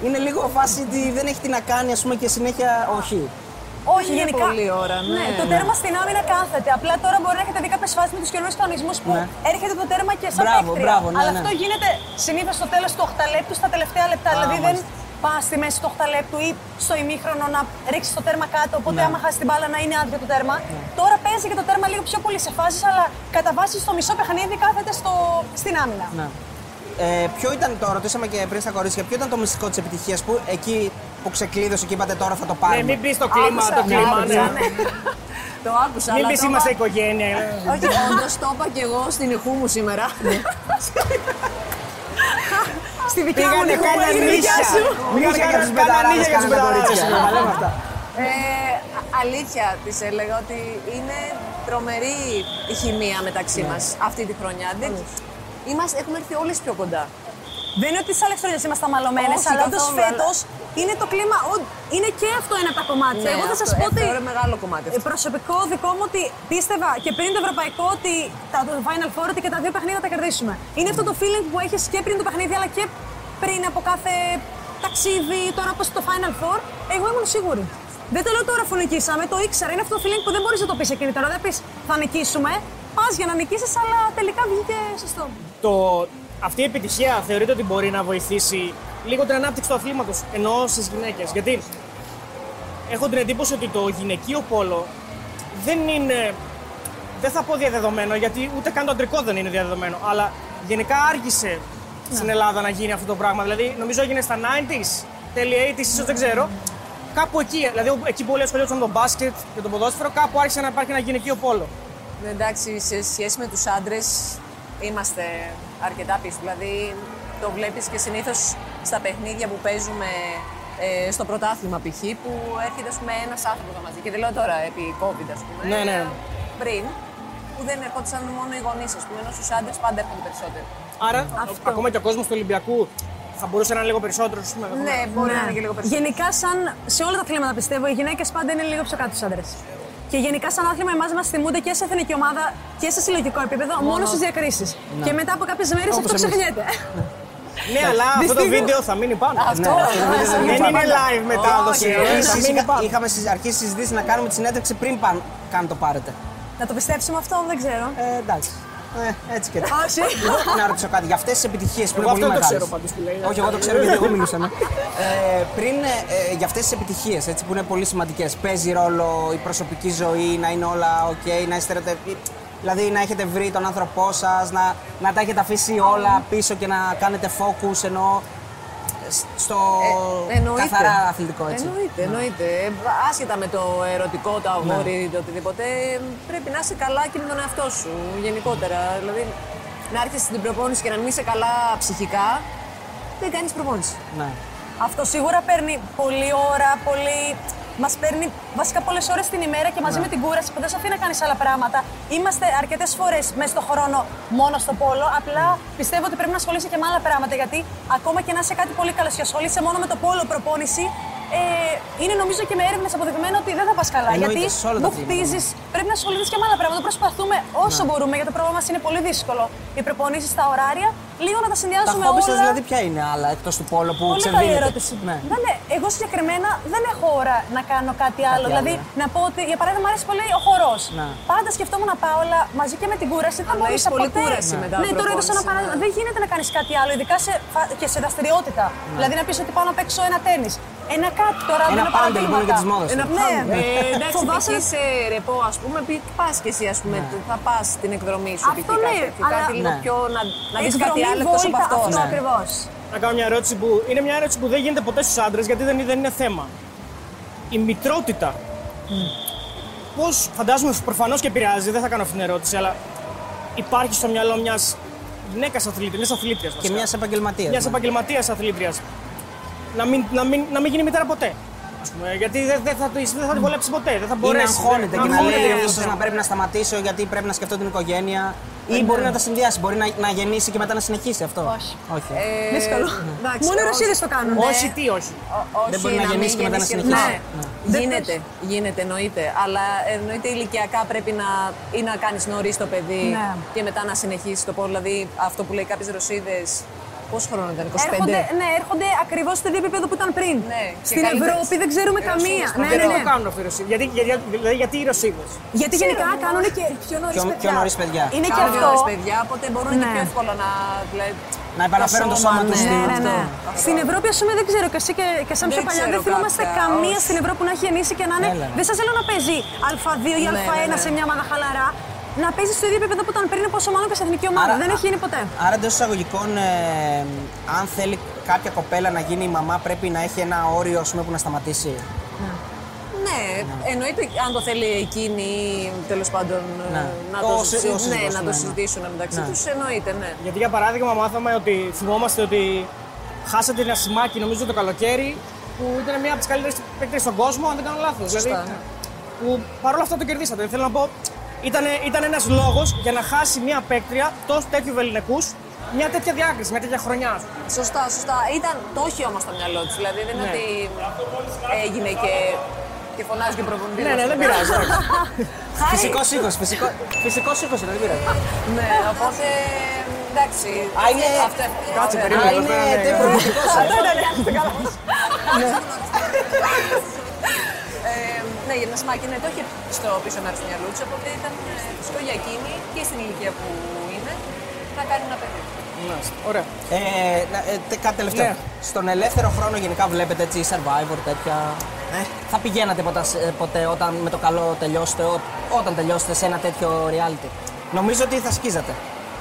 είναι λίγο φάση ότι δεν έχει τι να κάνει, ας πούμε, και συνέχεια όχι. Όχι, Είναι γενικά. πολλή ώρα, ναι. το τέρμα στην άμυνα κάθεται. Απλά τώρα μπορεί να έχετε δει κάποιες φάσεις με τους καινούριους κανονισμούς που Ναι. έρχεται το τέρμα και σαν Μπράβο, παίκτρια. μπράβο, ναι, Αλλά ναι. αυτό γίνεται συνήθως στο τέλος του 8 λεπτού, στα τελευταία λεπτά. δηλαδή δεν πας στη μέση του 8 λεπτού ή στο ημίχρονο να ρίξεις το τέρμα κάτω. Οπότε, Ναι. άμα χάσεις την μπάλα, να είναι άδειο το τέρμα. Τώρα παίζει και το τέρμα λίγο πιο πολύ σε φάσεις, αλλά κατά βάση στο μισό παιχνίδι κάθεται στο... στην άμυνα. Ναι. Ε, ποιο ήταν, το ρωτήσαμε και πριν στα κορίτσια, ποιο ήταν το μυστικό της επιτυχίας που εκεί που ξεκλείδωσε και είπατε τώρα θα το πάρουμε. Ναι, μην πει το κλίμα, Άκουσα, το κλίμα. άκουσα, ναι. ναι. Το άκουσα, Μην αλλά πει το είμαστε είπα- οικογένεια. ε. Όχι, όντως το είπα και εγώ στην ηχού μου σήμερα. Στη δικιά μου Πήγανε νυχού κάνα έγινε δικιά νύχια. σου. Πήγανε για τους κάνα πεταράδες, νύχια για τους κάναμε κορίτσια. πεταράδες. Να λέμε αυτά. Ε, α- αλήθεια της έλεγα ότι είναι τρομερή η χημεία μεταξύ Ναι. μας αυτή τη χρονιά. Δεν... Είμαστε, έχουμε έρθει όλες πιο κοντά. Δεν είναι ότι τι άλλες χρονιέ είμαστε αμαλωμένες, Όχι, αλλά όντως καθόλου, φέτος είναι το κλίμα. ο- Είναι και αυτό ένα από τα κομμάτια. Εγώ θα σας Ναι, αυτό- πω ε, ότι. θεωρώ μεγάλο κομμάτι αυτό. ε, Προσωπικό δικό μου ότι πίστευα και πριν το ευρωπαϊκό ότι τα το Final Four ότι και τα δύο παιχνίδια θα τα κερδίσουμε. Είναι αυτό το feeling που έχεις και πριν το παιχνίδι αλλά και πριν από κάθε ταξίδι, τώρα όπω το Final Four. Εγώ ήμουν σίγουρη. Δεν το λέω τώρα που νικήσαμε, το ήξερα. Είναι αυτό το feeling που δεν μπορείς να το πεις εκείνη την ώρα. Δεν πεις θα νικήσουμε. Πας για να νικήσεις, αλλά τελικά βγήκε σωστό. το, αυτή η επιτυχία θεωρείτε ότι μπορεί να βοηθήσει λίγο την ανάπτυξη του αθλήματος, εννοώ στις γυναίκες. Γιατί έχω την εντύπωση ότι το γυναικείο πόλο δεν είναι, δεν θα πω διαδεδομένο, γιατί ούτε καν το αντρικό δεν είναι διαδεδομένο, αλλά γενικά άργησε στην Ελλάδα να γίνει αυτό το πράγμα. Δηλαδή, νομίζω έγινε στα 90s, τέλη 80s, ίσως δεν ξέρω. Κάπου εκεί, δηλαδή εκεί που όλοι ασχολιόταν με το μπάσκετ και το ποδόσφαιρο, κάπου άρχισε να υπάρχει ένα γυναικείο πόλο. Ναι, Εντάξει, σε σχέση με τους άντρες είμαστε αρκετά πίσω. Δηλαδή το βλέπεις και συνήθως στα παιχνίδια που παίζουμε ε, στο πρωτάθλημα π.χ. που έρχεται ας πούμε, ένας άνθρωπος μαζί. Και δεν λέω τώρα επί COVID ας πούμε. Ναι, ναι. Πριν που δεν ερχόντουσαν μόνο οι γονείς ας πούμε, ενώ στους άντρες πάντα έρχονται περισσότερο. Άρα, ακόμα και ο κόσμος του Ολυμπιακού θα μπορούσε να είναι λίγο περισσότερο, ας πούμε. Ναι, μπορεί να είναι και λίγο περισσότερο. Γενικά, σαν σε όλα τα αθλήματα πιστεύω, οι γυναίκες πάντα είναι λίγο πιο κάτω του άντρες. Και γενικά, σαν άθλημα, εμά μα θυμούνται και σε εθνική ομάδα και σε συλλογικό επίπεδο μόνο, στι διακρίσει. Και μετά από κάποιε μέρε αυτό εμείς. ξεχνιέται. Ναι, αλλά αυτό το βίντεο θα μείνει πάνω. Αυτό, Δεν είναι live μετάδοση. Όχι, ε, Θα Επίσης, μείνει είχα- πάνω. είχαμε συζ- αρχίσει συζητήσει να κάνουμε τη συνέντευξη πριν παν, καν το πάρετε. να το πιστέψουμε αυτό, δεν ξέρω. Ε, εντάξει. Ε, έτσι και έτσι. Α, εσύ. Λοιπόν, να ρωτήσω κάτι για αυτές τις επιτυχίες που Εγώ είναι πολύ αυτό το μεγάλες. ξέρω πάντως που λέει. Όχι, εγώ το ξέρω γιατί εγώ μιλούσα. ναι. Ε, πριν ε, ε, για αυτές τις επιτυχίες που είναι πολύ σημαντικές, παίζει ρόλο η προσωπική ζωή, να είναι όλα οκ, να είστε. Δηλαδή να έχετε βρει τον άνθρωπό σας, να, να τα έχετε αφήσει όλα πίσω και να κάνετε focus ενώ στο Ε, εννοείται. καθαρά αθλητικό έτσι. Εννοείται, εννοείται. Ε, Άσχετα με το ερωτικό, το αγόρι ή το οτιδήποτε, ε, πρέπει να είσαι καλά και με τον εαυτό σου γενικότερα. Δηλαδή, να έρχεσαι στην προπόνηση και να μην είσαι καλά ψυχικά, δεν κάνεις προπόνηση. Ναι. Αυτό σίγουρα παίρνει πολλή ώρα, πολύ. Μας παίρνει βασικά πολλές ώρες την ημέρα και μαζί με την κούραση που δεν σε αφήνει να κάνεις άλλα πράγματα. Είμαστε αρκετές φορές μέσα στον χρόνο μόνο στο πόλο. Απλά πιστεύω ότι πρέπει να ασχολείσαι και με άλλα πράγματα. Γιατί ακόμα και να είσαι κάτι πολύ καλό και ασχολείσαι μόνο με το πόλο προπόνηση, ε, είναι νομίζω και με έρευνες αποδεδειγμένο ότι δεν θα πας καλά. Εννοείται, γιατί σε όλα τα μου αθλήματα, χτίζεις, πρέπει να ασχοληθείς και με άλλα πράγματα. Προσπαθούμε όσο μπορούμε, γιατί το πρόγραμμα μας είναι πολύ δύσκολο. Οι προπονήσεις στα ωράρια, λίγο να τα Τα συνδυάζουμε χόμπι όλα. σας δηλαδή ποια είναι άλλα εκτός του πόλου που Πολύ καλή ξεβρίνετε. ερώτηση. Ναι. Δεν, ε, εγώ συγκεκριμένα δεν έχω ώρα να κάνω κάτι άλλο. άλλο, δηλαδή, ε. να πω ότι για παράδειγμα μου αρέσει πολύ ο χορός. Ναι. Πάντα σκεφτόμουν να πάω, αλλά μαζί και με την κούραση δεν Αλλά μπορούσα έχεις πολύ ποτέ. κούραση μετά Ναι, από τώρα έδωσα ένα προπόνηση, παράδειγμα. ναι. Δεν γίνεται να κάνεις κάτι άλλο, ειδικά σε, φα- και σε δραστηριότητα. Δηλαδή να πεις ότι πάω να παίξω ένα τέννη. Ένα κάτι τώρα. Ένα δίνω πάντελ που είναι και παραδείγματα. της μόδας. Ένα Ναι. πάντελ. Ε, εντάξει, Φοβάσαι εκεί σε ρεπό, ας πούμε, πει πας και εσύ, ας πούμε, θα πας την εκδρομή σου. Αυτό π.χ. ναι, κάτι, τέτοιο, αλλά- κάτι λίγο Ναι. πιο να, να δεις κάτι εκδρομή, άλλος εκτό από βόλτα, αυτό. Αυτό Ναι. ακριβώς. Να κάνω μια ερώτηση που είναι μια ερώτηση που δεν γίνεται ποτέ στους άντρες γιατί δεν, δεν είναι θέμα. Η μητρότητα. Πώς, φαντάζομαι προφανώς και επηρεάζει, δεν θα κάνω αυτή την ερώτηση, αλλά υπάρχει στο μυαλό μιας γυναίκας αθλήτριας, μιας αθλήτριας. Και μιας επαγγελματίας. Μιας επαγγελματίας αθλήτριας. Να μην, να, μην, να μην γίνει μητέρα ποτέ. Ας πούμε, γιατί δεν, δεν θα, το- δεν θα την βολέψεις ποτέ. Δεν θα Ή να μπορέσει. αγχώνεται και να αγχώνεται λέει αυτός. ίσω να πρέπει να σταματήσω γιατί πρέπει να σκεφτώ την οικογένεια. Ή μπορεί να τα συνδυάσει, μπορεί να, να γεννήσει και μετά να συνεχίσει αυτό. Όχι. Όχι. Ε, Δύσκολο. εντάξει, Μόνο οι όχι. Ρωσίδες το κάνουν. Όχι, τι όχι. Ό- όχι, Δεν μπορεί να μην γεννήσει και μετά να γεννήσει συνεχίσει. Ναι. Γίνεται, γίνεται, εννοείται. Αλλά εννοείται ηλικιακά πρέπει να, ή να κάνεις νωρίς το παιδί Ναι. και μετά να συνεχίσεις το πόδι. Δηλαδή αυτό που λέει κάποιες Ρωσίδες. Πόσο χρόνο ήταν, 25. Έρχονται, ναι, έρχονται ακριβώς στο ίδιο επίπεδο που ήταν πριν. Ναι, και Στην καλύτερες. Ευρώπη δεν ξέρουμε Οι καμία. Ρωσίδες Ναι, Γιατί ναι, το ναι. κάνουν αυτοί οι Ρωσίδε. Γιατί, γιατί, δηλαδή, γιατί οι Ρωσίδες; Γιατί γενικά κάνουν και πιο νωρίς Πιο- παιδιά. πιο νωρίς παιδιά. Είναι και Κάνουν αυτό. νωρίς παιδιά, οπότε μπορούν και Ναι. πιο εύκολα να. Δηλαδή, Να επαναφέρουν το σώμα τους ναι, στην- Ναι, ναι, ναι. αυτό. Στην Ευρώπη, ας πούμε, δεν ξέρω και εσύ και, και σαν Δεν πιο παλιά, ξέρω δεν θυμόμαστε κάποια, καμία όχι. στην Ευρώπη που να έχει γεννήσει και να είναι. Έλα. Δεν σας λέω να παίζει Α2 ή Ναι, Α1 ναι, ναι. σε μια ομάδα χαλαρά. Να παίζεις στο ίδιο επίπεδο που ήταν πριν, πόσο μάλλον και σε εθνική ομάδα. Άρα- δεν έχει γίνει ποτέ. Άρα εντός εισαγωγικών, ε, αν θέλει κάποια κοπέλα να γίνει η μαμά, πρέπει να έχει ένα όριο ας πούμε, που να σταματήσει. Ναι, εννοείται αν το θέλει εκείνη ή τέλος πάντων ε, Ναι. να, Ο το, σύ- συζη- ο σύζυγος, ναι, να ναι, το ναι. συζητήσουν μεταξύ Ναι. τους. Εννοείται, ναι. Γιατί για παράδειγμα μάθαμε ότι θυμόμαστε ότι χάσατε ένα σημάκι νομίζω το καλοκαίρι που ήταν μια από τις καλύτερες παίκτες στον κόσμο, αν δεν κάνω λάθος. Σωστά, Δηλαδή, ναι. που παρόλα αυτά το κερδίσατε. Θέλω να πω, ήταν, ήταν ένας λόγος για να χάσει μια παίκτρια τόσο τέτοιου βεληνικούς μια τέτοια διάκριση, μια τέτοια χρονιά. ας πούμε. Σωστά, σωστά. Ήταν, το έχει όμως στο μυαλό της. Δηλαδή δεν είναι Ναι. ότι έγινε και, και φωνάζει και προπονητής. Ναι, ναι, δεν πειράζει. εντάξει. Φυσικός ήχος, φυσικό, φυσικός ήχος είναι, δεν πειράζει. ναι, οπότε εντάξει. Α, είναι- Αυτό, Κάτσε, ωραία. περίμενε. Α, είναι ναι, ναι. τέτοιο φυσικός, ε. Ε, ναι, για να σημάκι, ναι, το είχε στο πίσω μέρος του μυαλού τη. Οπότε ήταν ε, φυσικό για εκείνη και στην ηλικία που είναι να κάνει ένα παιδί. Μάλιστα. Ωραία. Ε, να- ε, τε- κάτι τελευταίο. Ναι. Στον ελεύθερο χρόνο γενικά βλέπετε έτσι survivor, τέτοια; Ε, θα πηγαίνατε ποτέ, ποτέ όταν με το καλό τελειώσετε, ό- όταν τελειώσετε σε ένα τέτοιο reality; Νομίζω ότι θα σκίζατε.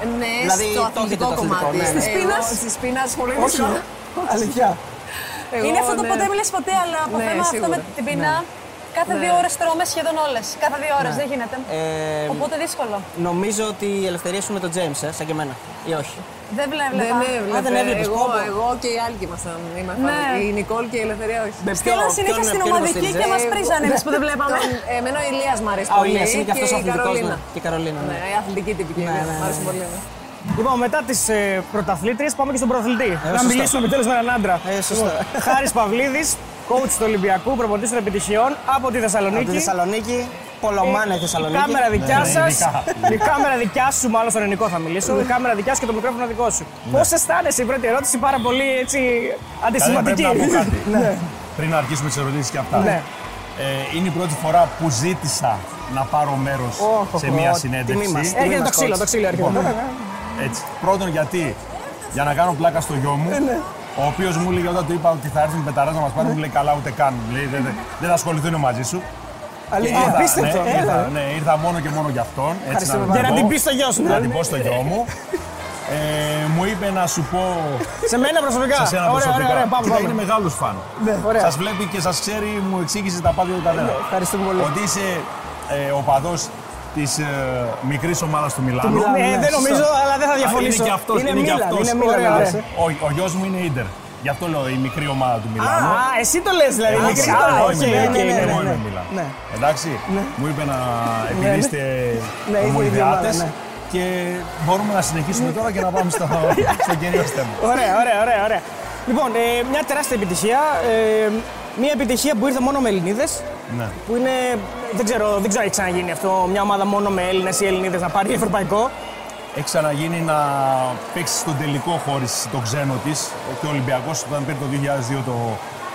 Ε, Ναι, Δηλαδή, στο το έχετε αθλητικό το αθλητικό, κομμάτι. ναι, ναι. Στη πείνας; Στη πείνας πολύ δύσκολο. Αλήθεια. Εγώ, είναι αυτό το ναι. ποτέ μιλες ποτέ, αλλά από Ναι, θέμα αυτό σίγουρα. με την πείνα. Κάθε δύο ώρες τρώμε σχεδόν όλες. Κάθε δύο ώρες δεν γίνεται. Ε, Οπότε δύσκολο. νομίζω ότι η ελευθερία σου με τον James, ε, σαν και εμένα. Ή όχι. Δεν βλέπω. Δεν έβλεπε. Α, δεν έβλεπες, εγώ, πω, πω. εγώ και οι άλλοι και ήμασταν. ήμασταν. Ναι. Η Νικόλ και η Ελευθερία όχι. Με Στείλαν ποιο- συνέχεια ποιον- στην ποιον ομαδική υποστήριζε; και μας Ε, πρίζανε εμεί που δεν βλέπαμε. Τον- Εμένα ο Ηλίας μ' αρέσει Α, ο πολύ. Ηλίας είναι και αυτός η αθλητικός, Καρολίνα. ναι. Και η Καρολίνα, ναι. Ναι, η αθλητική τυπική. Ναι, Ναι, ναι, Μ' αρέσει ναι. πολύ. ναι. Λοιπόν, μετά τις ε, πρωταθλήτριες, πάμε και στον πρωταθλητή. να σωστό. μιλήσουμε επιτέλου με έναν άντρα. Ε, σωστό. Χάρης Παυλίδης, coach του Ολυμπιακού, προπονητής των επιτυχιών από τη Από Θεσσαλονίκη. τη Θεσσαλονίκη, Πολομάνα η Η Θεσσαλονίκη. κάμερα δικιά Ναι, σα. ειδικά. Η κάμερα δικιά σου, μάλλον στον ελληνικό θα μιλήσω. Η κάμερα δικιά σου και το μικρόφωνο δικό σου. Πώς αισθάνεσαι, η πρώτη ερώτηση, πάρα πολύ έτσι Καλά, αντισημαντική. πρέπει να πω κάτι. Πριν να αρχίσουμε τις ερωτήσεις και αυτά. Ναι. Ε, είναι η πρώτη φορά που ζήτησα να πάρω μέρος Οχ, σε οχ, μια οχ, συνέντευξη. τιμή μας. Έρχεται το μας, ξύλο, coach. το ξύλο έρχεται. Έτσι. Πρώτον, γιατί; Για να κάνω πλάκα στο γιο μου, ο οποίος μου έλεγε όταν του είπα ότι θα έρθει με πεταρά να μας πάρει, μου λέει καλά ούτε καν. Μου λέει, δεν, δεν θα ασχοληθούν μαζί σου. Αλήθεια, Ήρθα- απίστευτο. Ναι, ήρθα, ναι, ήρθα μόνο και μόνο για αυτόν. Έτσι, Ευχαριστούμε να πάρα το πολύ. Για να πω. την πεις στο γιο σου, Να δηλαδή. την πω στο γιο μου. Ε, μου είπε να σου πω Σε μένα προσωπικά. σε σένα Ωραία, προσωπικά. ωραία, ωραία, πάμε, Κοίτα, πάμε. είναι μεγάλος φαν. ωραία. Σας βλέπει και σας ξέρει, μου εξήγησε τα πάντα του καθένα. ευχαριστούμε πολύ. Ότι είσαι ε, οπαδός της ε, μικρής ομάδας του Μιλάνου. Μιλάνου, ναι, δεν νομίζω, αλλά δεν θα Α, διαφωνήσω. Είναι και αυτός. Είναι Είναι, και Μίλαν, αυτός. είναι Μίλαν, Ωραία, ωραία. ωραία. Ο, ο γιος μου είναι Ίντερ. Γι' αυτό λέω η μικρή ομάδα του Α, Μιλάνου. α, εσύ το λες δηλαδή. Εγώ μικρή- είμαι- Α, εγώ οκ, είμαι Μιλάνο. οκ, ναι, Εγώ ναι, είμαι ναι. Μιλάνο. Ναι. Εντάξει, μου είπε να επειδή είστε Ναι, είστε ομοειδεάτες ίδια ομάδα, και μπορούμε να συνεχίσουμε τώρα και να πάμε στο, στο κυρίως θέμα. Ωραία, ωραία, ωραία. ωραία. Λοιπόν, ε, μια τεράστια επιτυχία. Ε, μια επιτυχία που ήρθε μόνο με Ελληνίδες. Ναι. Που είναι. Δεν ξέρω, δεν ξέρω αν έχει ξαναγίνει αυτό. Μια ομάδα μόνο με Έλληνες ή Ελληνίδε να πάρει ευρωπαϊκό. Έχει ξαναγίνει να παίξει στον τελικό χωρί το ξένο της. Και ο Ολυμπιακός όταν πήρε το 2002 το.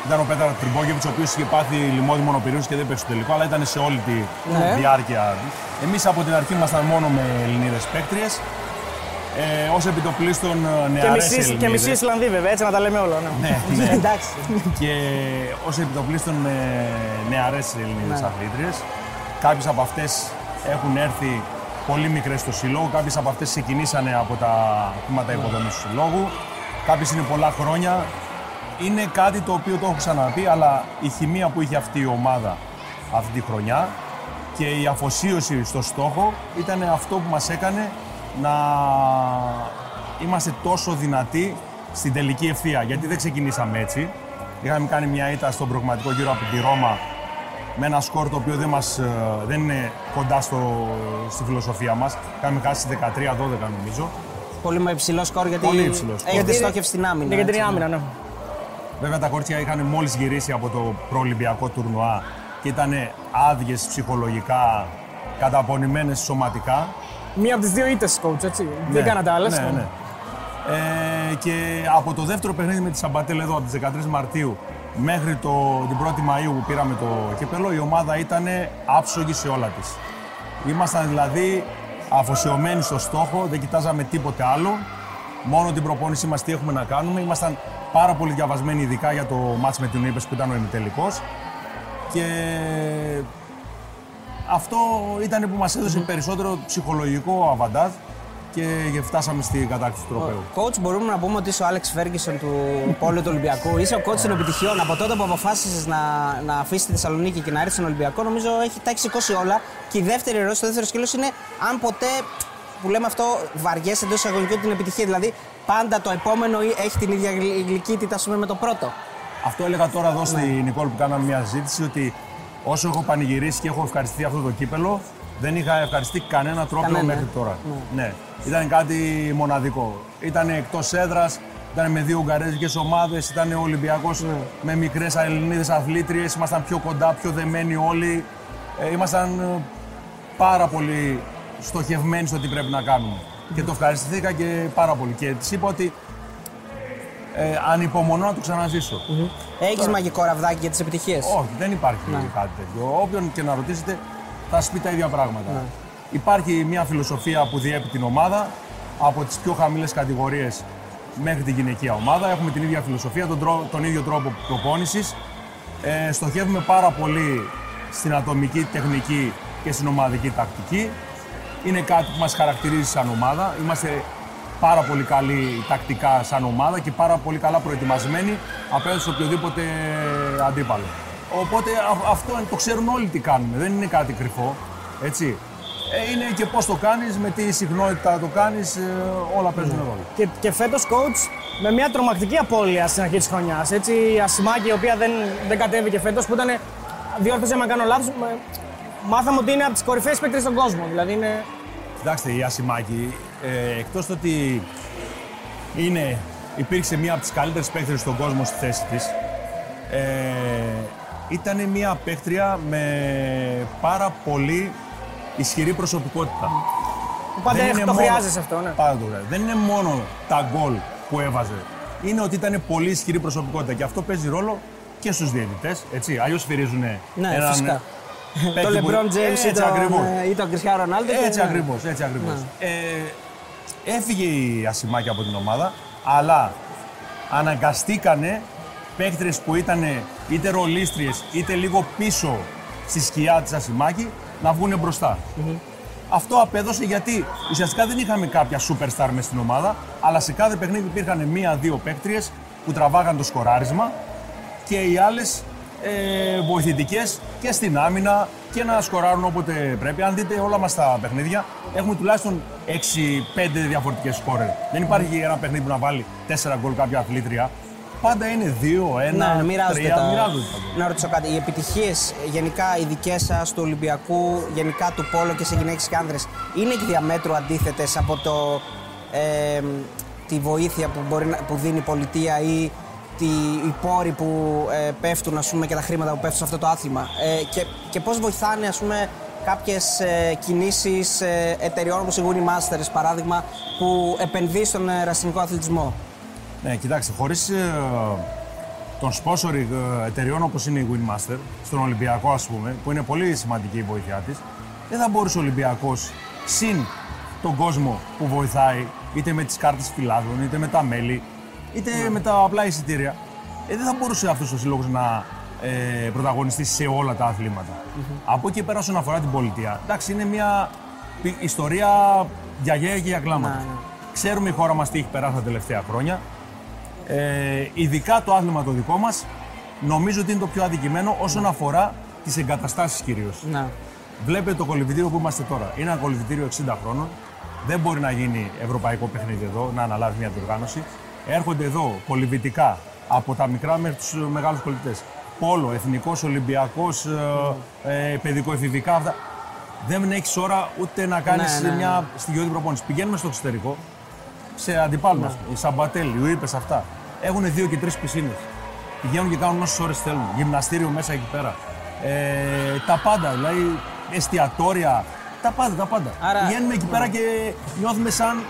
Ήταν ο Πέτρα Τριμπόκεβιτ, ο οποίος είχε πάθει λιμόδι μονοπυρίου και δεν παίξει στο τελικό, αλλά ήταν σε όλη τη Ναι. διάρκεια. Εμείς από την αρχή ήμασταν μόνο με Ελληνίδε παίκτριες. Ε, Ω επιτοπλίστων Και νεαρές μισή, και μισή Ισλανδοί βέβαια, έτσι να τα λέμε όλα. Ναι. Ναι, ναι. Εντάξει. και ως επιτοπλίστων ε, νεαρές Ελληνίδες Ναι. αθλήτριες. Κάποιες από αυτές έχουν έρθει πολύ μικρές στο σύλλογο, κάποιες από αυτές ξεκινήσανε από τα τμήματα υποδομής του συλλόγου. Κάποιες είναι πολλά χρόνια. Είναι κάτι το οποίο το έχω ξαναπεί, αλλά η χημεία που είχε αυτή η ομάδα αυτή τη χρονιά και η αφοσίωση στο στόχο ήταν αυτό που μας έκανε να είμαστε τόσο δυνατοί στην τελική ευθεία. Γιατί δεν ξεκινήσαμε έτσι. Είχαμε κάνει μια ήττα στον προγραμματικό γύρο από τη Ρώμα με ένα σκορ το οποίο δεν, μας, ε, δεν είναι κοντά στο, στη φιλοσοφία μας. Είχαμε χάσει 13-12 νομίζω. Πολύ με υψηλό σκορ γιατί Πολύ υψηλό σκορ. έχετε στόχευση στην άμυνα. Για την έτσι. άμυνα, ναι. Βέβαια τα κορίτσια είχαν μόλις γυρίσει από το προολυμπιακό τουρνουά και ήταν άδειες ψυχολογικά, καταπονημένες σωματικά. Μία από τις δύο ήττες, coach, έτσι. Ναι, Δεν κάνατε άλλες. Ναι, ναι. Ε, και από το δεύτερο παιχνίδι με τη Σαμπατέλ εδώ, από τις 13 Μαρτίου μέχρι το, την 1η Μαΐου που πήραμε το κύπελο, η ομάδα ήταν άψογη σε όλα της. Ήμασταν δηλαδή αφοσιωμένοι στο στόχο, δεν κοιτάζαμε τίποτε άλλο. Μόνο την προπόνησή μας τι έχουμε να κάνουμε. Ήμασταν πάρα πολύ διαβασμένοι ειδικά για το μάτς με την Ήπες που ήταν ο ημιτελικός. Και αυτό ήταν που μας έδωσε περισσότερο ψυχολογικό αβαντάζ και φτάσαμε στην κατάκτηση του τροπέου. Coach, μπορούμε να πούμε ότι είσαι ο Άλεξ Φέργκισον του Πόλου του Ολυμπιακού. Είσαι ο coach των επιτυχιών. Από τότε που αποφάσισες να, να αφήσεις τη Θεσσαλονίκη και να έρθεις στον Ολυμπιακό, νομίζω έχει, τα έχεις σηκώσει όλα. Και η δεύτερη ερώτηση, το δεύτερος σκέλο είναι αν ποτέ που λέμε αυτό βαριέσαι εντός εισαγωγικού την επιτυχία. Δηλαδή, πάντα το επόμενο έχει την ίδια γλυ- γλυκύτητα ας πούμε, με το πρώτο. Αυτό έλεγα τώρα εδώ στη Νικόλ που κάναμε μια συζήτηση ότι όσο έχω πανηγυρίσει και έχω ευχαριστεί αυτό το κύπελο, δεν είχα ευχαριστεί κανένα τρόπο Κανένα. μέχρι τώρα. Ναι. Ήταν κάτι μοναδικό. Ήταν εκτός έδρας, ήταν με δύο ουγγαρέζικες ομάδες, ήταν ο Ολυμπιακό με μικρές Ελληνίδε αθλήτριες. Ήμασταν πιο κοντά, πιο δεμένοι όλοι. Ε, ήμασταν ε, πάρα πολύ στοχευμένοι στο τι πρέπει να κάνουμε. Και το ευχαριστηθήκα και πάρα πολύ. Και της είπα ότι ε, ανυπομονώ να το ξαναζήσω. Έχεις μαγικό ραβδάκι για τις επιτυχίες; Όχι, δεν υπάρχει κάτι τέτοιο. Όποιον και να ρωτήσετε θα σας πει τα ίδια πράγματα. Υπάρχει μια φιλοσοφία που διέπει την ομάδα από τις πιο χαμηλές κατηγορίες μέχρι την γυναικεία ομάδα. Έχουμε την ίδια φιλοσοφία, τον, τρό- τον ίδιο τρόπο προπόνησης. Ε, στοχεύουμε πάρα πολύ στην ατομική τεχνική και στην ομαδική τακτική. Είναι κάτι που μας χαρακτηρίζει σαν ομάδα. Είμαστε πάρα πολύ καλοί τακτικά σαν ομάδα και πάρα πολύ καλά προετοιμασμένοι απέναντι σε οποιοδήποτε αντίπαλο. Οπότε α- αυτό το ξέρουν όλοι τι κάνουμε, δεν είναι κάτι κρυφό. Έτσι. Ε, είναι και πώς το κάνεις, με τι συχνότητα το κάνεις, ε, όλα παίζουν ρόλο. Και, και φέτος, coach, με μια τρομακτική απώλεια στην αρχή της χρονιάς. Έτσι, η Ασημάκη, η οποία δεν, δεν κατέβηκε φέτος, που ήταν. Διόρθωσε με κάνω λάθος. Μάθαμε ότι είναι από τις κορυφαίες παίκτε στον κόσμο. Δηλαδή είναι. Κοιτάξτε, η Ασημάκη, ε, εκτός το ότι είναι, υπήρξε μία από τις καλύτερες παίκτρες στον κόσμο στη θέση της, ε, ήταν μία παίκτρια με πάρα πολύ ισχυρή προσωπικότητα. που Πάντα Δεν έχ- είναι το μόνο- χρειάζεσαι αυτό, ναι. Πάντα το χρειάζεται. Δεν είναι μόνο τα γκολ που έβαζε. Είναι ότι ήταν πολύ ισχυρή προσωπικότητα και αυτό παίζει ρόλο και στους διαιτητές, έτσι. Αλλιώς φυρίζουν Ναι, φυσικά. παίκτη το που- LeBron James ή Έτσι τον, ακριβώς. ε, ή τον Cristiano Ronaldo. και- Έτσι ναι. ακριβώς, έτσι ακριβώς. Ε, έφυγε η Ασημάκη από την ομάδα, αλλά αναγκαστήκανε παίκτρες που ήταν είτε ρολίστριες είτε λίγο πίσω στη σκιά της Ασημάκη να βγουν μπροστά. Αυτό απέδωσε γιατί ουσιαστικά δεν είχαμε κάποια superstar μες στην ομάδα, αλλά σε κάθε παιχνίδι υπήρχαν μία-δύο παίκτριες που τραβάγαν το σκοράρισμα και οι άλλες ε, βοηθητικές και στην άμυνα και να σκοράρουν όποτε πρέπει. Αν δείτε όλα μας τα παιχνίδια, έχουμε τουλάχιστον 6-5 διαφορετικές σκόρερ. Δεν υπάρχει ένα παιχνίδι που να βάλει 4 γκολ κάποια αθλήτρια. Πάντα είναι 2, 1, Ναι, μοιράζονται 3, τα... μοιράζονται τα γκολ. Να ρωτήσω κάτι. Οι επιτυχίες γενικά οι δικές σας του Ολυμπιακού, γενικά του Πόλο και σε γυναίκες και άνδρες, είναι εκ διαμέτρου αντίθετες από το, ε, τη βοήθεια που, μπορεί να, που δίνει η πολιτεία ή τη, οι πόροι που ε, πέφτουν ας πούμε, και τα χρήματα που πέφτουν σε αυτό το άθλημα. Ε, και, και πώς βοηθάνε ας πούμε, κάποιες ε, κινήσεις ε, εταιριών όπως η Winnie Masters παράδειγμα που επενδύει στον ε, ραστινικό αθλητισμό; Ναι, κοιτάξτε, χωρίς τον sponsoring ε, εταιριών όπως είναι η Winmaster, στον Ολυμπιακό ας πούμε, που είναι πολύ σημαντική η βοήθειά της, δεν θα μπορούσε ο Ολυμπιακός συν τον κόσμο που βοηθάει, είτε με τις κάρτες φυλάδων, είτε με τα μέλη, είτε με τα απλά εισιτήρια. Ε, δεν θα μπορούσε αυτός ο σύλλογος να ε, πρωταγωνιστεί σε όλα τα αθληματα Από εκεί πέρα, όσον αφορά την πολιτεία, εντάξει, είναι μια πι- ιστορία για γέα και για κλάματα. Ξέρουμε η χώρα μας τι έχει περάσει τα τελευταία χρόνια. Ε, ειδικά το άθλημα το δικό μας, νομίζω ότι είναι το πιο αδικημένο όσον αφορά τις εγκαταστάσεις κυρίως. Να. Βλέπετε το κολυμπητήριο που είμαστε τώρα. Είναι ένα κολυμπητήριο 60 χρόνων. δεν μπορεί να γίνει ευρωπαϊκό παιχνίδι εδώ, να αναλάβει μια διοργάνωση. Έρχονται εδώ κολυβητικά από τα μικρά μέχρι τους μεγάλους κολυμπητές. Πόλο, εθνικός, Ολυμπιακός, ε, ε, παιδικό-εφηβικά. Αυτά. Δεν έχεις ώρα ούτε να κάνεις Ναι, ναι, μια στοιχειώδη προπόνηση. Πηγαίνουμε στο εξωτερικό σε αντιπάλους μα. Οι Σαμπατέλοι, οι Ήπε αυτά. Έχουν δύο και τρεις πισίνες. Πηγαίνουν και κάνουν όσες ώρες θέλουν. Γυμναστήριο μέσα εκεί πέρα. Ε, τα πάντα, δηλαδή εστιατόρια. Τα πάντα, τα πάντα. Άρα- Πηγαίνουμε εκεί πέρα και νιώθουμε σαν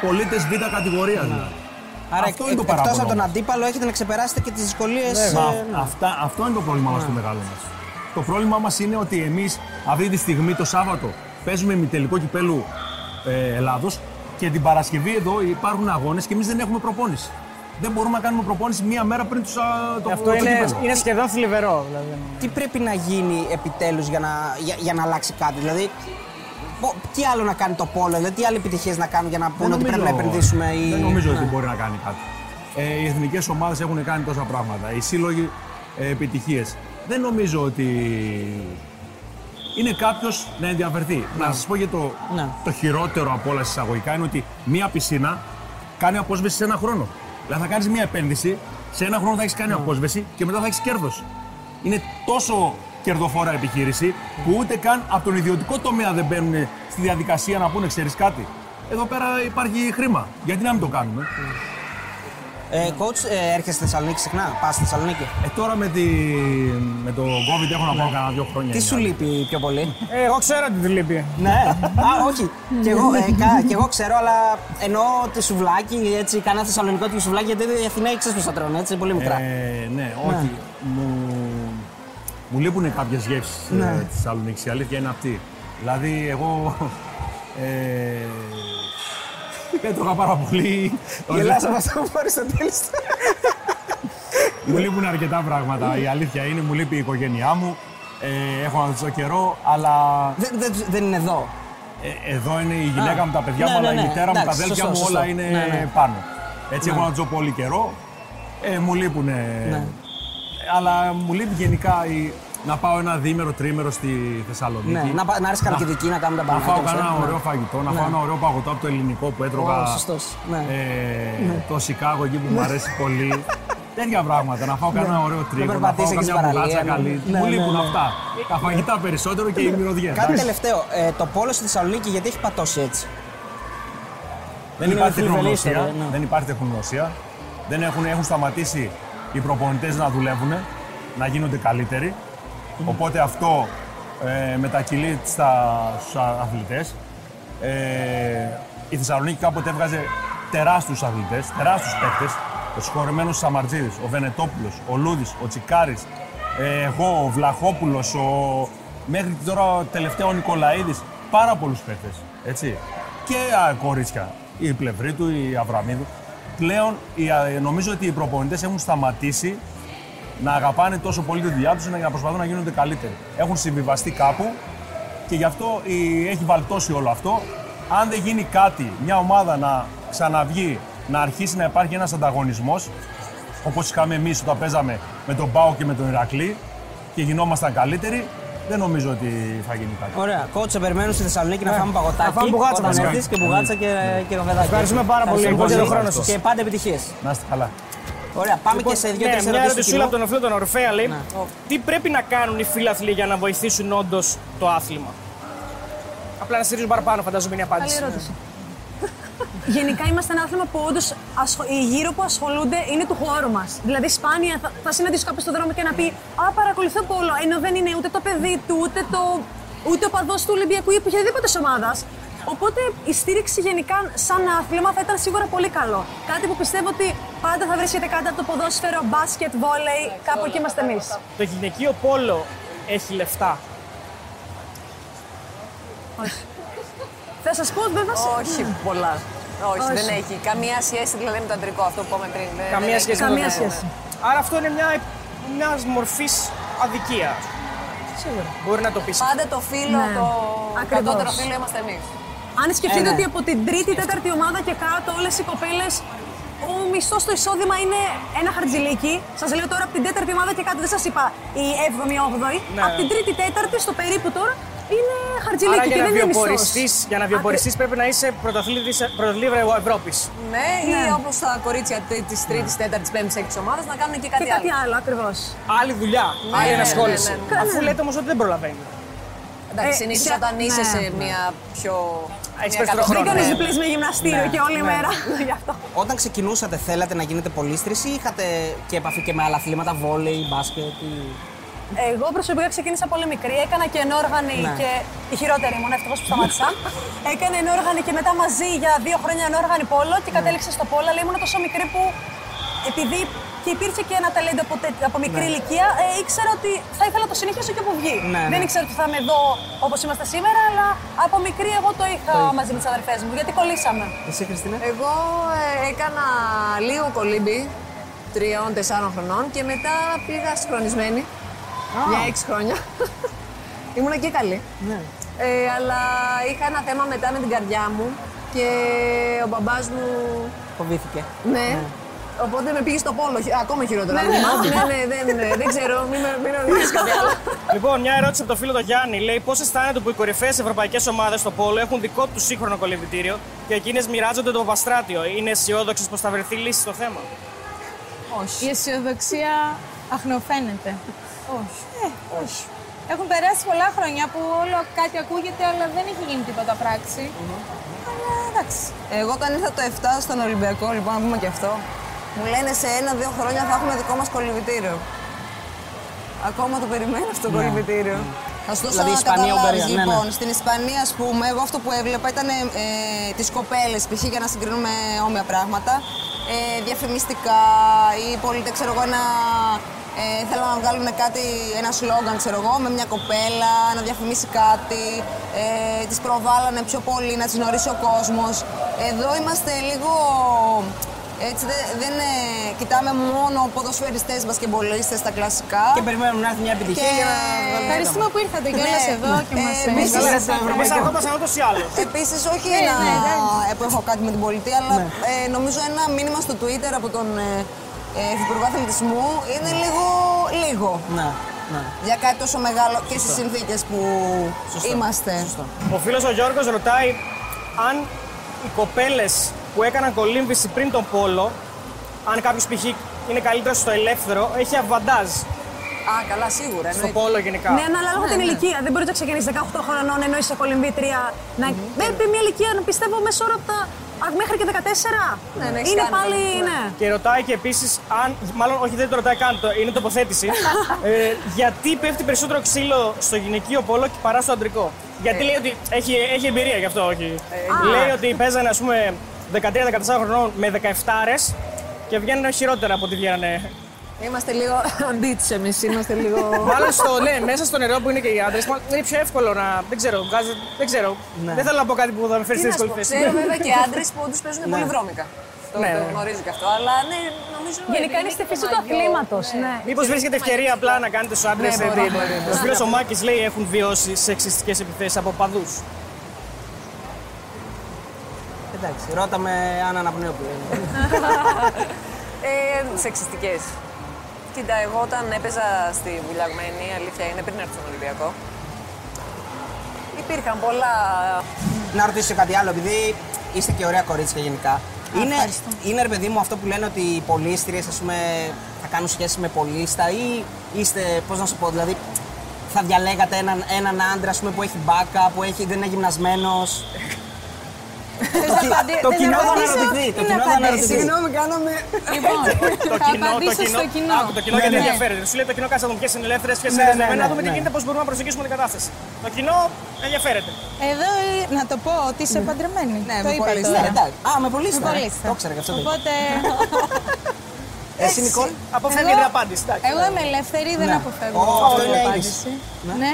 πολίτες β' κατηγορίας. Δηλαδή. Άρα, Αυτό εκ- είναι το εκτός παράπονο από τον μας. αντίπαλο, έχετε να ξεπεράσετε και τις δυσκολίες. Μα αυτά, αυτό είναι το πρόβλημά μας το μεγάλο μας. Το πρόβλημά μας είναι ότι εμείς αυτή τη στιγμή το Σάββατο παίζουμε ημιτελικό κυπέλου ε, Ελλάδος και την Παρασκευή εδώ υπάρχουν αγώνες και εμείς δεν έχουμε προπόνηση. Δεν μπορούμε να κάνουμε προπόνηση μία μέρα πριν τους, α, το, Αυτό το είναι, κύπελλο. είναι σχεδόν θλιβερό. Δηλαδή. Τι πρέπει να γίνει επιτέλους για να, για, για να αλλάξει κάτι. Δηλαδή, πο- τι άλλο να κάνει το πόλο, δηλαδή, τι άλλες επιτυχίες να κάνουν για να πούνε ότι πρέπει να επενδύσουμε. Ή... Δεν νομίζω Ναι. ότι μπορεί να κάνει κάτι. Ε, οι εθνικές ομάδες έχουν κάνει τόσα πράγματα. Οι σύλλογοι ε, επιτυχίες. Δεν νομίζω ότι είναι κάποιος να ενδιαφερθεί. Να σας πω για το, Ναι. το χειρότερο από όλα εισαγωγικά είναι ότι μία πισίνα κάνει απόσβεση σε ένα χρόνο. Δηλαδή θα κάνεις μία επένδυση, σε ένα χρόνο θα έχεις Ναι. κάνει απόσβεση και μετά θα έχεις κέρδος. Είναι τόσο κερδοφόρα επιχείρηση που ούτε καν από τον ιδιωτικό τομέα δεν μπαίνουν στη διαδικασία να πούνε ξέρεις κάτι. Εδώ πέρα υπάρχει χρήμα. Γιατί να μην το κάνουμε; Ε, coach, ε, έρχεσαι στη Θεσσαλονίκη συχνά, πας στη Θεσσαλονίκη; Ε, τώρα με, τη, με το COVID έχω να πάω κανένα δύο χρόνια. Τι σου λείπει πιο πολύ; Ε, εγώ ξέρω τι του λείπει. ναι, α, όχι. Κι εγώ, ε, κα- κι εγώ ξέρω, αλλά εννοώ τη σουβλάκι, έτσι, κανένα θεσσαλονικό τη σουβλάκι, γιατί οι Αθηναίοι ξέρει πώ θα τρώνε, έτσι, πολύ μικρά. Ε, ναι, όχι. Μου, μου λείπουν κάποιες γεύσεις Ναι. ε, της Θεσσαλονίκης. Η αλήθεια είναι αυτή. Δηλαδή, εγώ. Ε, έτρωγα πάρα πολύ. Γελάς από αυτό που πάρεις στο τέλος. μου λείπουν αρκετά πράγματα. Η αλήθεια είναι, μου λείπει η οικογένειά μου. Ε, έχω να δω καιρό, αλλά δεν, δεν, δεν είναι εδώ. ε, εδώ είναι η γυναίκα Α, μου, τα παιδιά ναι, μου, αλλά ναι, η ναι. μητέρα μου, τα Εντάξει, αδέλφια σωστό, μου, σωστό. όλα είναι Ναι, ναι. πάνω. Έτσι Ναι. έχω να ζω πολύ καιρό. Ε, μου λείπουν. Ναι. Αλλά μου λείπει γενικά η- να πάω ένα διήμερο, τρίμερο στη Θεσσαλονίκη. Ναι, να, πα- να έρθεις καλοκαιρική να κάνουμε τα Να μπανάκια. φάω μας, ε. κανένα Ναι. ωραίο φαγητό, να Ναι. φάω ένα ωραίο παγωτό από το ελληνικό που έτρωγα. Ω, σωστός, ναι. Ε, Το Σικάγο εκεί που μου αρέσει πολύ. Τέτοια πράγματα. Να φάω κανένα ωραίο τρίγωνο, να φάω περπατήσεις εκεί καμιά στην μπουγάτσα παραλία, καλή. ναι. Μου Ναι, λείπουν ναι, ναι. αυτά. Τα φαγητά περισσότερο και οι μυρωδιές. Κάτι εντάξει. τελευταίο. Ε, το πόλο στη Θεσσαλονίκη γιατί έχει πατώσει έτσι; Δεν Είναι υπάρχει θλιβερή τεχνογνωσία. ιστορία, ναι. Δεν υπάρχει τεχνογνωσία. Δεν έχουν, έχουν σταματήσει οι προπονητές να δουλεύουν, να γίνονται καλύτεροι. Οπότε αυτό ε, μετακυλεί στα, στους αθλητές. Ε, η Θεσσαλονίκη κάποτε έβγαζε τεράστιους αθλητές, τεράστιους παίκτες. Ο συγχωρεμένος Σαμαρτζίδης, ο Βενετόπουλος, ο Λούδης, ο Τσικάρης, ε, εγώ, ο Βλαχόπουλος, ο... μέχρι τώρα τελευταία ο Νικολαίδης. Πάρα πολλούς παίκτες, έτσι. Και α, κορίτσια, η Πλευρίτου, η Αβραμίδου. Πλέον η- α, νομίζω ότι οι προπονητές έχουν σταματήσει να αγαπάνε τόσο πολύ τη δουλειά τους για να προσπαθούν να γίνονται καλύτεροι. Έχουν συμβιβαστεί κάπου και γι' αυτό η- έχει βαλτώσει όλο αυτό. Αν δεν γίνει κάτι, μια ομάδα να ξαναβγεί, να αρχίσει να υπάρχει ένας ανταγωνισμός, όπως είχαμε εμείς όταν παίζαμε με τον Πάο και με τον Ηρακλή και γινόμασταν καλύτεροι, δεν νομίζω ότι θα γίνει κάτι. Ωραία. Κότσε, περιμένουν στη Θεσσαλονίκη να φάμε παγωτάκι. να φάμε μπουγάτσα όταν βασικά. έρθεις και μπουγάτσα και, και ροβεδάκι. Ευχαριστούμε πάρα πολύ Ευχαριστούμε για τον πολύ. χρόνο σας. Και πάντα επιτυχίες. Να είστε καλά. Ωραία, πάμε Λοιπόν, και σε ναι, δύο-τρεις μια ερωτήσεις. ερωτησούλα από τον Οφλό τον Ορφέα λέει: Ναι. Τι πρέπει να κάνουν οι φίλαθλοι για να βοηθήσουν όντως το άθλημα; Απλά να στηρίζουν παραπάνω, φαντάζομαι είναι η Καλή απάντηση. ερώτηση. Γενικά είμαστε ένα άθλημα που όντως οι γύρω που ασχολούνται είναι του χώρου μας. Δηλαδή, σπάνια θα, θα συναντήσω κάποιος στον δρόμο και να πει Α, παρακολουθώ πόλο, ενώ δεν είναι ούτε το παιδί του, ούτε, το, ούτε ο παδός του Ολυμπιακού ή οποιαδήποτε ομάδας. Οπότε η στήριξη γενικά σαν άθλημα θα ήταν σίγουρα πολύ καλό. Κάτι που πιστεύω ότι πάντα θα βρίσκεται κάτω από το ποδόσφαιρο, μπάσκετ, βόλεϊ, κάπου εκεί είμαστε εμείς. Το γυναικείο πόλο έχει λεφτά. Θα σας πω βέβαια. σε- Όχι πολλά. Όχι, Όχι. δεν έχει καμία σχέση δηλαδή με το αντρικό, αυτό που είπαμε πριν. Δεν- Καμία δεν σχέση έχει. με το Καμία αντρικό. σχέση. Άρα αυτό είναι μια, μιας μορφής αδικία. Σίγουρα. Μπορεί να το πεις. Πάντα το φίλο, Ναι. το Ακριβώς. κατώτερο φίλο είμαστε εμείς. Αν σκεφτείτε Ε, ναι. ότι από την τρίτη, τέταρτη ομάδα και κάτω, όλες οι κοπέλες, ο μισθός στο εισόδημα είναι ένα χαρτζηλίκι. Σας λέω τώρα από την τέταρτη ομάδα και κάτω, δεν σας είπα η 7η, 8η. Ναι. Από την τρίτη, τέταρτη, στο περίπου τώρα, είναι Άρα χαρτζηλίκι για και να δεν είναι μισθός. βιοποριστείς, για να βιοποριστείς πρέπει να είσαι πρωταθλήτης πρωταθλήτρια Ευρώπης. Ναι, ή όπως τα κορίτσια της τρίτης, τέταρτης, πέμπτης, έκτη ομάδας να κάνουν και κάτι, Και κάτι άλλο, ακριβώς. Άλλη δουλειά, άλλη ναι, ενασχόληση. ναι, ναι, ναι. Αφού λέτε όμως ότι δεν προλαβαίνει. Εντάξει, Ε, συνήθως σε- όταν είσαι ναι. σε μια πιο. Έχεις μια περισσότερο κατοχή- Δεν χρόνο, κάνεις ναι. διπλής με γυμναστήριο Ναι, και όλη μέρα. Γι' αυτό. Όταν ξεκινούσατε, θέλατε να γίνετε πολίστρες ή είχατε και επαφή και με άλλα αθλήματα, βόλεϊ, μπάσκετ ή... Εγώ προσωπικά ξεκίνησα πολύ μικρή. Έκανα και ενόργανη Ναι. και. Η χειρότερη ήμουν, ευτυχώς που σταμάτησα. Έκανε ενόργανη και μετά μαζί για δύο χρόνια ενόργανη πόλο και κατέληξα στο πόλο, αλλά ήμουν τόσο μικρή που επειδή και υπήρχε και ένα ταλέντο από, τε- από μικρή ηλικία, ε, ήξερα ότι θα ήθελα να το συνεχίσω και από βγει. Ναι, ναι. Δεν ήξερα ότι θα είμαι εδώ όπως είμαστε σήμερα, αλλά από μικρή εγώ το είχα μαζί με τις αδερφές μου, γιατί κολλήσαμε. Εσύ, Χριστίνα; Εγώ ε, έκανα λίγο κολύμπι τριών-τεσσάρων χρονών και μετά πήγα συγχρονισμένη για έξι χρόνια. Ήμουν και καλή. Ναι. Ε, αλλά είχα ένα θέμα μετά με την καρδιά μου και ο μπαμπάς μου Φοβήθηκε. Ναι. Οπότε με πήγε στο πόλο, χει- ακόμα χειρότερα. Ναι, ναι, ναι, δεν, ναι, δεν ξέρω, μην με, μην με ρωτήσεις κάτι άλλο. Λοιπόν, μια ερώτηση από το φίλο του Γιάννη. Λέει πώς αισθάνεται που οι κορυφαίες ευρωπαϊκές ομάδες στο Πόλο έχουν δικό τους σύγχρονο κολυμπητήριο και εκείνες μοιράζονται το βαστράτιο. Είναι αισιόδοξες πως θα βρεθεί λύση στο θέμα; Η αισιοδοξία αχνοφαίνεται. Όχι. Ε, όχι. Έχουν περάσει πολλά χρόνια που όλο κάτι ακούγεται, αλλά δεν έχει γίνει τίποτα πράξη. Αλλά εντάξει. Εγώ όταν ήρθα το 7 στον Ολυμπιακό, λοιπόν, να πούμε και αυτό, μου λένε σε ένα-δύο χρόνια θα έχουμε δικό μας κολυμπητήριο. Ακόμα το περιμένω αυτό το κολυμπητήριο. Θα σου δώσω Δηλαδή, να Ισπανία, καταλάβεις. Ουγγαρία, ναι, ναι. Λοιπόν, στην Ισπανία, ας πούμε, εγώ αυτό που έβλεπα ήταν ε, τις κοπέλες, π.χ. για να συγκρίνουμε όμοια πράγματα. Ε, διαφημιστικά ή πολίτε, ξέρω εγώ, ένα... Ε, θέλουν να βγάλουν κάτι, ένα σλόγγαν, ξέρω εγώ, με μια κοπέλα, να διαφημίσει κάτι. Ε, τις προβάλλανε πιο πολύ, να τις γνωρίσει ο κόσμος. Εδώ είμαστε λίγο έτσι, δεν, δεν ε, κοιτάμε μόνο ποδοσφαιριστές, μπασκεμπολίστες, τα κλασικά. Και περιμένουμε να έρθει μια επιτυχία Και- για να βγάλουμε Ευχαριστούμε που ήρθατε κιόλας Ναι. εδώ και Ε, μας επίσης- μιλήσατε. Εμείς ερχόμασταν ούτως ή άλλως. Επίσης, όχι Ναι, ένα ναι, εντάξει. ε, που έχω κάτι με την πολιτεία, αλλά ε, νομίζω ένα μήνυμα στο Twitter από τον ε, ε, Υφυπουργό Αθλητισμού είναι λίγο, λίγο Ναι, ναι. για κάτι τόσο μεγάλο και στις συνθήκες που Σωστό. είμαστε. Σωστό. Ο φίλος ο Γιώργος ρωτάει αν οι κοπέλες που έκαναν κολύμβηση πριν τον Πόλο, αν κάποιος π.χ. είναι καλύτερος στο ελεύθερο, έχει αβαντάζ Α, καλά, σίγουρα. στο εννοείται. Πόλο γενικά. Ναι, ανάλογα την ηλικία. Δεν μπορεί να ξεκινήσεις 18 χρονών ενώ είσαι κολυμπήτρια. Να... Πρέπει μια ηλικία να πιστεύω μέσα ώρα από τα. Α, μέχρι και 14. Ναι, ναι, έχεις είναι κάνει πάλι. το- Ναι. Και ρωτάει και επίσης αν. Μάλλον όχι, δεν το ρωτάει καν, το, είναι τοποθέτηση. ε, γιατί πέφτει περισσότερο ξύλο στο γυναικείο πόλο και παρά στο αντρικό; Γιατί λέει ότι έχει, έχει εμπειρία γι' αυτό, όχι. λέει ότι παίζανε, ας πούμε, 13-14 χρονών με 17 και βγαίνουν χειρότερα από ό,τι βγαίνανε. Είμαστε λίγο αντίθετοι εμείς, είμαστε λίγο... Μάλλον στο, ναι, μέσα στο νερό που είναι και οι άντρες, είναι πιο εύκολο να. Δεν ξέρω, βγάζει- δεν ξέρω. Δεν θέλω να πω κάτι που θα με φέρει Τι στη να σου δύσκολη πω, θέση. Ξέρω βέβαια και άντρες που όντω παίζουν πολύ βρώμικα. Το, Ναι, το ναι. γνωρίζει και αυτό. Αλλά ναι, νομίζω. Γενικά είναι στη και φύση του μαγιό. αθλήματο. Ναι. Μήπως βρίσκεται ευκαιρία απλά να κάνετε στου άντρες. Ναι, μπορεί, μπορεί. Ο φίλο ο Μάκη λέει έχουν βιώσει σεξιστικές επιθέσεις από παδούς. Εντάξει, ρώτα με αν αναπνέω που λένε. Ε, σεξιστικές. Κοίτα, εγώ όταν έπαιζα στη Βουλιαγμένη, η αλήθεια είναι πριν έρθω στον Ολυμπιακό, υπήρχαν πολλά... να ρωτήσω κάτι άλλο, επειδή είστε και ωραία κορίτσια γενικά. Είναι, είναι ρε παιδί μου αυτό που λένε ότι οι πολίστριε θα κάνουν σχέση με πολίστα ή είστε, πώς να σου πω, δηλαδή θα διαλέγατε έναν, έναν άντρα ας πούμε, που έχει μπάκα, που έχει, δεν είναι γυμνασμένος; Το, κι- απαντη- το θες κοινό να θα απαντήσω; αναρωτηθεί. Το ή να κοινό θα απαντήσω; αναρωτηθεί. Συγγνώμη, κάναμε... Λοιπόν, Το θα κοινό, το απαντήσω κοινό. στο κοινό. Άκου, το κοινό Ναι, γιατί ναι. ενδιαφέρεται. Σου λέει το κοινό κάτσε να δούμε ποιες είναι ελεύθερες, ποιες Ναι, είναι ναι, ελεύθερε. ναι, Να δούμε τι ναι. γίνεται, πώς μπορούμε να προσεγγίσουμε την κατάσταση. Το κοινό ενδιαφέρεται. Εδώ ε, να το πω ότι είσαι παντρεμένη. Ναι, το με είπα πολύς τώρα. Ναι, εντάξει. Α, με πολίστα. Με πολίστα. Το ήξερα και αυτό. το είπα. Οπότε Εσύ, Νικόλ; Αποφεύγει την απάντηση. εντάξει. εγώ είμαι ελεύθερη, δεν Ναι. αποφεύγω Ω, αυτό την είναι απάντηση. Ναι.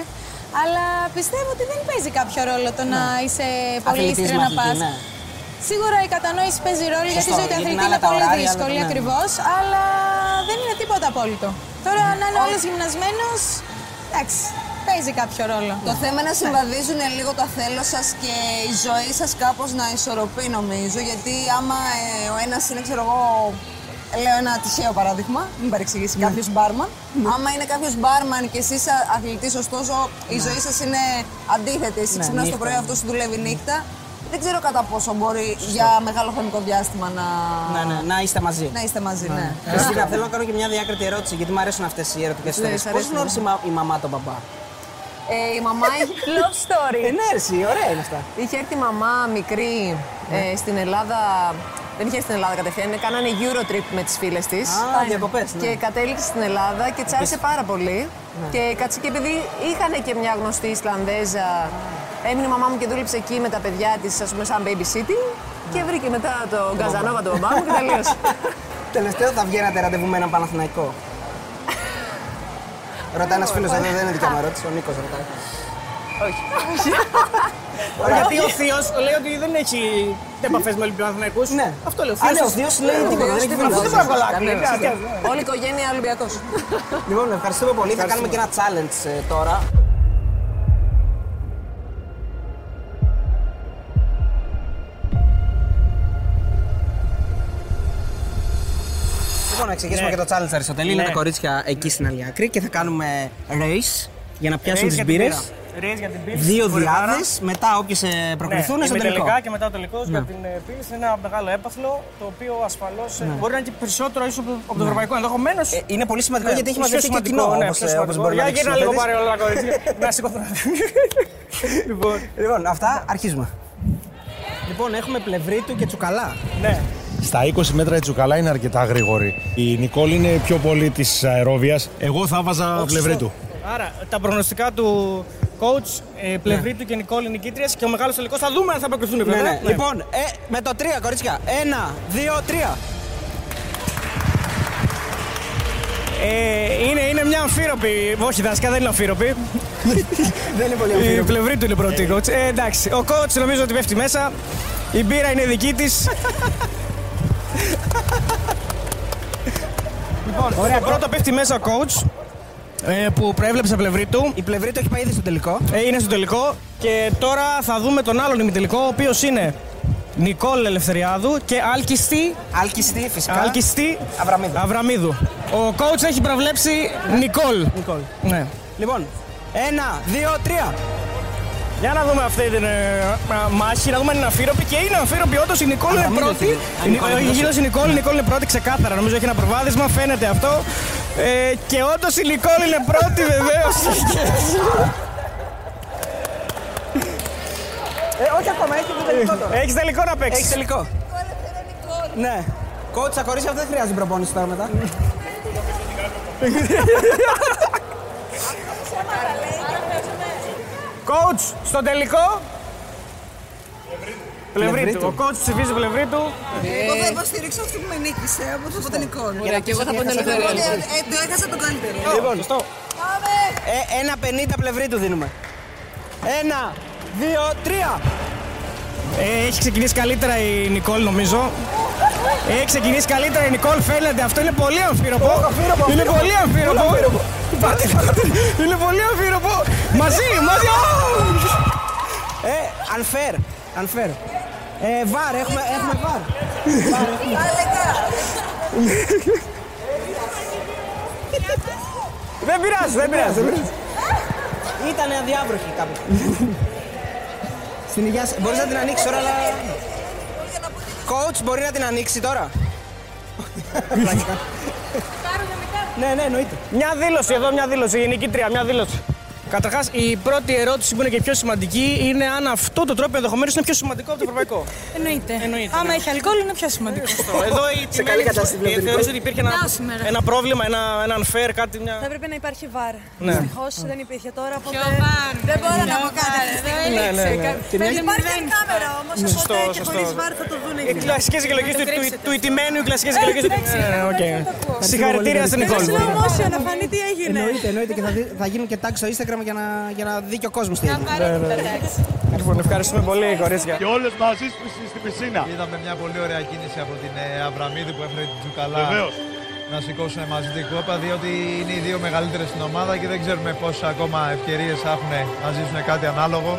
Αλλά πιστεύω ότι δεν παίζει κάποιο ρόλο το να είσαι πολύστρια να μαχητή, πας. ναι. Σίγουρα η κατανόηση παίζει ρόλο γιατί η Σωστό, ζωή του γιατί αθλητή είναι είναι άλλα τα πολύ ωράρια, δύσκολη άλλα- ναι. ακριβώς, αλλά δεν είναι τίποτα απόλυτο. Τώρα να είναι όλος γυμνασμένος, εντάξει, παίζει κάποιο ρόλο. Το θέμα είναι να συμβαδίζουν λίγο το θέλω σας και η ζωή σας κάπως να ισορροπεί, νομίζω. Γιατί άμα ε, ο ένας είναι, ξέρω εγώ, λέω ένα τυχαίο παράδειγμα, μην παρεξηγήσει Ναι. κάποιος μπάρμαν. Άμα είναι κάποιος μπάρμαν και εσείς αθλητής, ωστόσο η ζωή σας είναι αντίθετη. Εσύ Ναι, ξυπνάς το νύχτα. πρωί, αυτό σου δουλεύει νύχτα. Δεν ξέρω κατά πόσο μπορεί για μεγάλο χρονικό διάστημα να, Ναι, ναι, να είστε μαζί. να είστε μαζί. Ναι. Χριστίνα, θέλω να κάνω και μια διάκριτη ερώτηση, γιατί μου αρέσουν αυτές οι ερωτικές Ναι, ιστορίε. σ' Πώς αρέσουν. γνώρισε η, μα- η μαμά τον παπά. Ε, η μαμά έχει love story. Ε, ναι, εσύ, ωραία είναι αυτά. Είχε έρθει η μαμά μικρή ε, στην Ελλάδα. Δεν είχε έρθει στην Ελλάδα κατευθείαν, κάνανε Eurotrip με τις φίλες της. Α, διακοπές, ναι. Και κατέληξε στην Ελλάδα και της άρεσε πάρα πολύ. Και κάτσε και επειδή είχαν και μια γνωστή Ισλανδέζα, έμεινε η μαμά μου και δούλεψε εκεί με τα παιδιά της, ας πούμε, σαν babysitting. Και βρήκε μετά το Γκαζανόβα του μπαμπά μου και τελείωσε. Τελευταίο θα βγαίνατε ραντεβού με έναν Παναθηναϊκό. Ρωτάει ένας φίλος εδώ, δεν είναι δικιά μου ερώτηση, ο Νίκος ρωτάει. Όχι. Γιατί ο Θείος λέει ότι δεν έχει επαφές με Ολυμπιοναθηναϊκούς. Ναι. Αυτό λέει ο Α, ναι, ο Θείος. Θείος λέει τίποτα, δεν έχει Αυτό φίλο. δεν μπορεί να Κανένας. κολλάει. Όλη η οικογένεια Ολυμπιακός. Λοιπόν, ευχαριστούμε πολύ. Θα κάνουμε και ένα challenge ε, τώρα. Λοιπόν, να ξεκινήσουμε Ναι. και το challenge Αριστοτέλη. Είναι Ναι. τα κορίτσια εκεί στην άλλη άκρη και θα κάνουμε race για να πιάσουν Ρέις τις για την μπύρες. Πύρα. Ρέις για την πύρα. Δύο Στην Κορυβάρα. διάδε, μετά όποιες προκριθούν Ναι, στο τελικό. τελικά και μετά το τελικό για την ε, πύλη είναι ένα μεγάλο έπαθλο το οποίο ασφαλώς μπορεί να είναι και περισσότερο ίσως από, από το ευρωπαϊκό ενδεχομένως. Ε, Είναι πολύ σημαντικό γιατί έχει μαζευτεί και κοινό, ναι, όπως, πιο ε, σημαντικό. όπως μπορεί να Για δείξει γύρνα ο λίγο Θέτης. πάρε όλα κορίτσια. Να σηκωθούν. Λοιπόν, Λοιπόν, αυτά αρχίζουμε. Λοιπόν, έχουμε πλευρίτου και τσουκαλά. ναι. Στα 20 μέτρα η Τσουκαλά είναι αρκετά γρήγορη. Η Νικόλ είναι πιο πολύ της αερόβια. Εγώ θα βάζα πλευρή του. Άρα τα προγνωστικά του coach, ε, πλευρή του και Νικόλη νικήτριας και ο μεγάλος τελικός θα δούμε αν θα αποκριθούν Ναι, βέβαια. ναι. Λοιπόν, ε, με το 3, κορίτσια. Ένα, δύο, τρία. Ε, είναι, είναι μια αμφίροπη. Όχι, δάσκα δεν είναι αμφίροπη. Δεν είναι πολύ Η αμφίροπη. πλευρή. πλευρή του είναι πρώτη coach. Ε, εντάξει. Ο coach νομίζω ότι πέφτει μέσα. Η μπύρα είναι δική της. λοιπόν, Ωραία, πρώτο πέφτει μέσα ο coach ε, που προέβλεψε πλευρή του. Η πλευρή του έχει πάει ήδη στο τελικό. Ε, είναι στο τελικό. Και τώρα θα δούμε τον άλλον ημιτελικό, ο οποίος είναι Νικόλ Ελευθεριάδου και Άλκιστη. Άλκιστη, φυσικά. Άλκιστη Αβραμίδου. Αβραμίδου. Ο coach έχει προβλέψει Νικόλ. Νικόλ. Ναι. Λοιπόν, ένα, δύο, τρία. Για να δούμε αυτή την ε, α, μάχη, να δούμε αν είναι αμφίροπη. Και είναι αμφίροπη, όντως η Νικόλ είναι Αβραμίδου πρώτη. θέλει. Α, η Νικόλ είναι Έχει πρώτη. γύρω η Νικόλ, η Νικόλ είναι πρώτη ξεκάθαρα. Νομίζω έχει ένα προβάδισμα, φαίνεται αυτό. Ε, και όντως η Νικόλ είναι πρώτη, βεβαίως. Ε, όχι ακόμα, έχει το τελικό τώρα. έχεις τελικό να παίξεις. Έχεις τελικό. Ναι. Κότσα, τα κορίτσια δεν χρειάζεται προπόνηση τώρα μετά. Coach, στο τελικό. Πλευρή Πλευρή του. του. Ο coach ψηφίζει πλευρή του. Εγώ θα υποστηρίξω αυτή που με νίκησε από το Νικό. Ωραία, και εγώ θα πω την ελευθερία. Ε, το έχασα τον καλύτερο. Λοιπόν, ε, ένα πενήντα πλευρή του δίνουμε. Ένα, δύο, τρία. Ε, έχει ξεκινήσει καλύτερα η Νικόλ, νομίζω. Έχει ξεκινήσει καλύτερα η Νικόλ, φαίνεται. Αυτό είναι πολύ αμφίροπο. Είναι πολύ αμφίροπο. Πάτε, πάτε. Είναι πολύ αμφίροπο. Μαζί, μαζί. Ε, unfair. Unfair. Ε, βάρ, έχουμε, έχουμε βάρ. Δεν πειράζει, δεν πειράζει. δεν πειράζει. Ήταν αδιάβροχη κάπου. Στην υγεία σας. Μπορείς να την ανοίξεις τώρα, αλλά... Coach, μπορεί να την ανοίξει τώρα; ναι, ναι, εννοείται. Μια δήλωση εδώ, μια δήλωση. Η νικήτρια, μια δήλωση. Καταρχάς, η πρώτη ερώτηση που είναι και η πιο σημαντική είναι αν αυτό το τρόπο ενδεχομένως είναι πιο σημαντικό από το ευρωπαϊκό. Εννοείται. Εννοείται, Άμα ναι. έχει αλκοόλ είναι πιο σημαντικό. Εδώ η Σε καλή κατάσταση βλέπετε, Θεωρείς λοιπόν. ότι υπήρχε ένα, Να, σήμερα. ένα πρόβλημα, ένα, ένα unfair, κάτι μια. Θα έπρεπε να υπάρχει VAR. Ναι. Δυστυχώς δεν υπήρχε τώρα. Οπότε Ποιο VAR, δεν μπορώ να ποιο πω κάτι. VAR, αυτή τη δεν στιγμή. Ναι, ναι, ναι. Υπάρχει κάμερα όμως. Σωστό, Οπότε και σωστό. χωρίς VAR θα το δουν Οι εκεί. κλασικές εκλογές του, του, του ηττημένου, οι κλασικές εκλογές του. εντάξει, Ε, οκ. εντάξει, θα το ακούω. Συγχαρητήρια στην Ένα Νικόλ. slow motion να φανεί τι έγινε. Εννοείται, εννοείται και θα, δει- θα γίνουν και tags στο Instagram για να, για να δει και ο κόσμος τι έγινε. Απαραίτητα, εντάξει. Λοιπόν, ευχαριστούμε πολύ, κορίτσια. Και όλες μαζί στη- στην πισίνα. Είδαμε μια πολύ ωραία κίνηση από την ε, Αβραμίδη που έφερε την Τζουκαλά Βεβαίως. να σηκώσουν μαζί την κόπα, διότι είναι οι δύο μεγαλύτερες στην ομάδα και δεν ξέρουμε πόσες ακόμα ευκαιρίες θα έχουν να ζήσουν κάτι ανάλογο.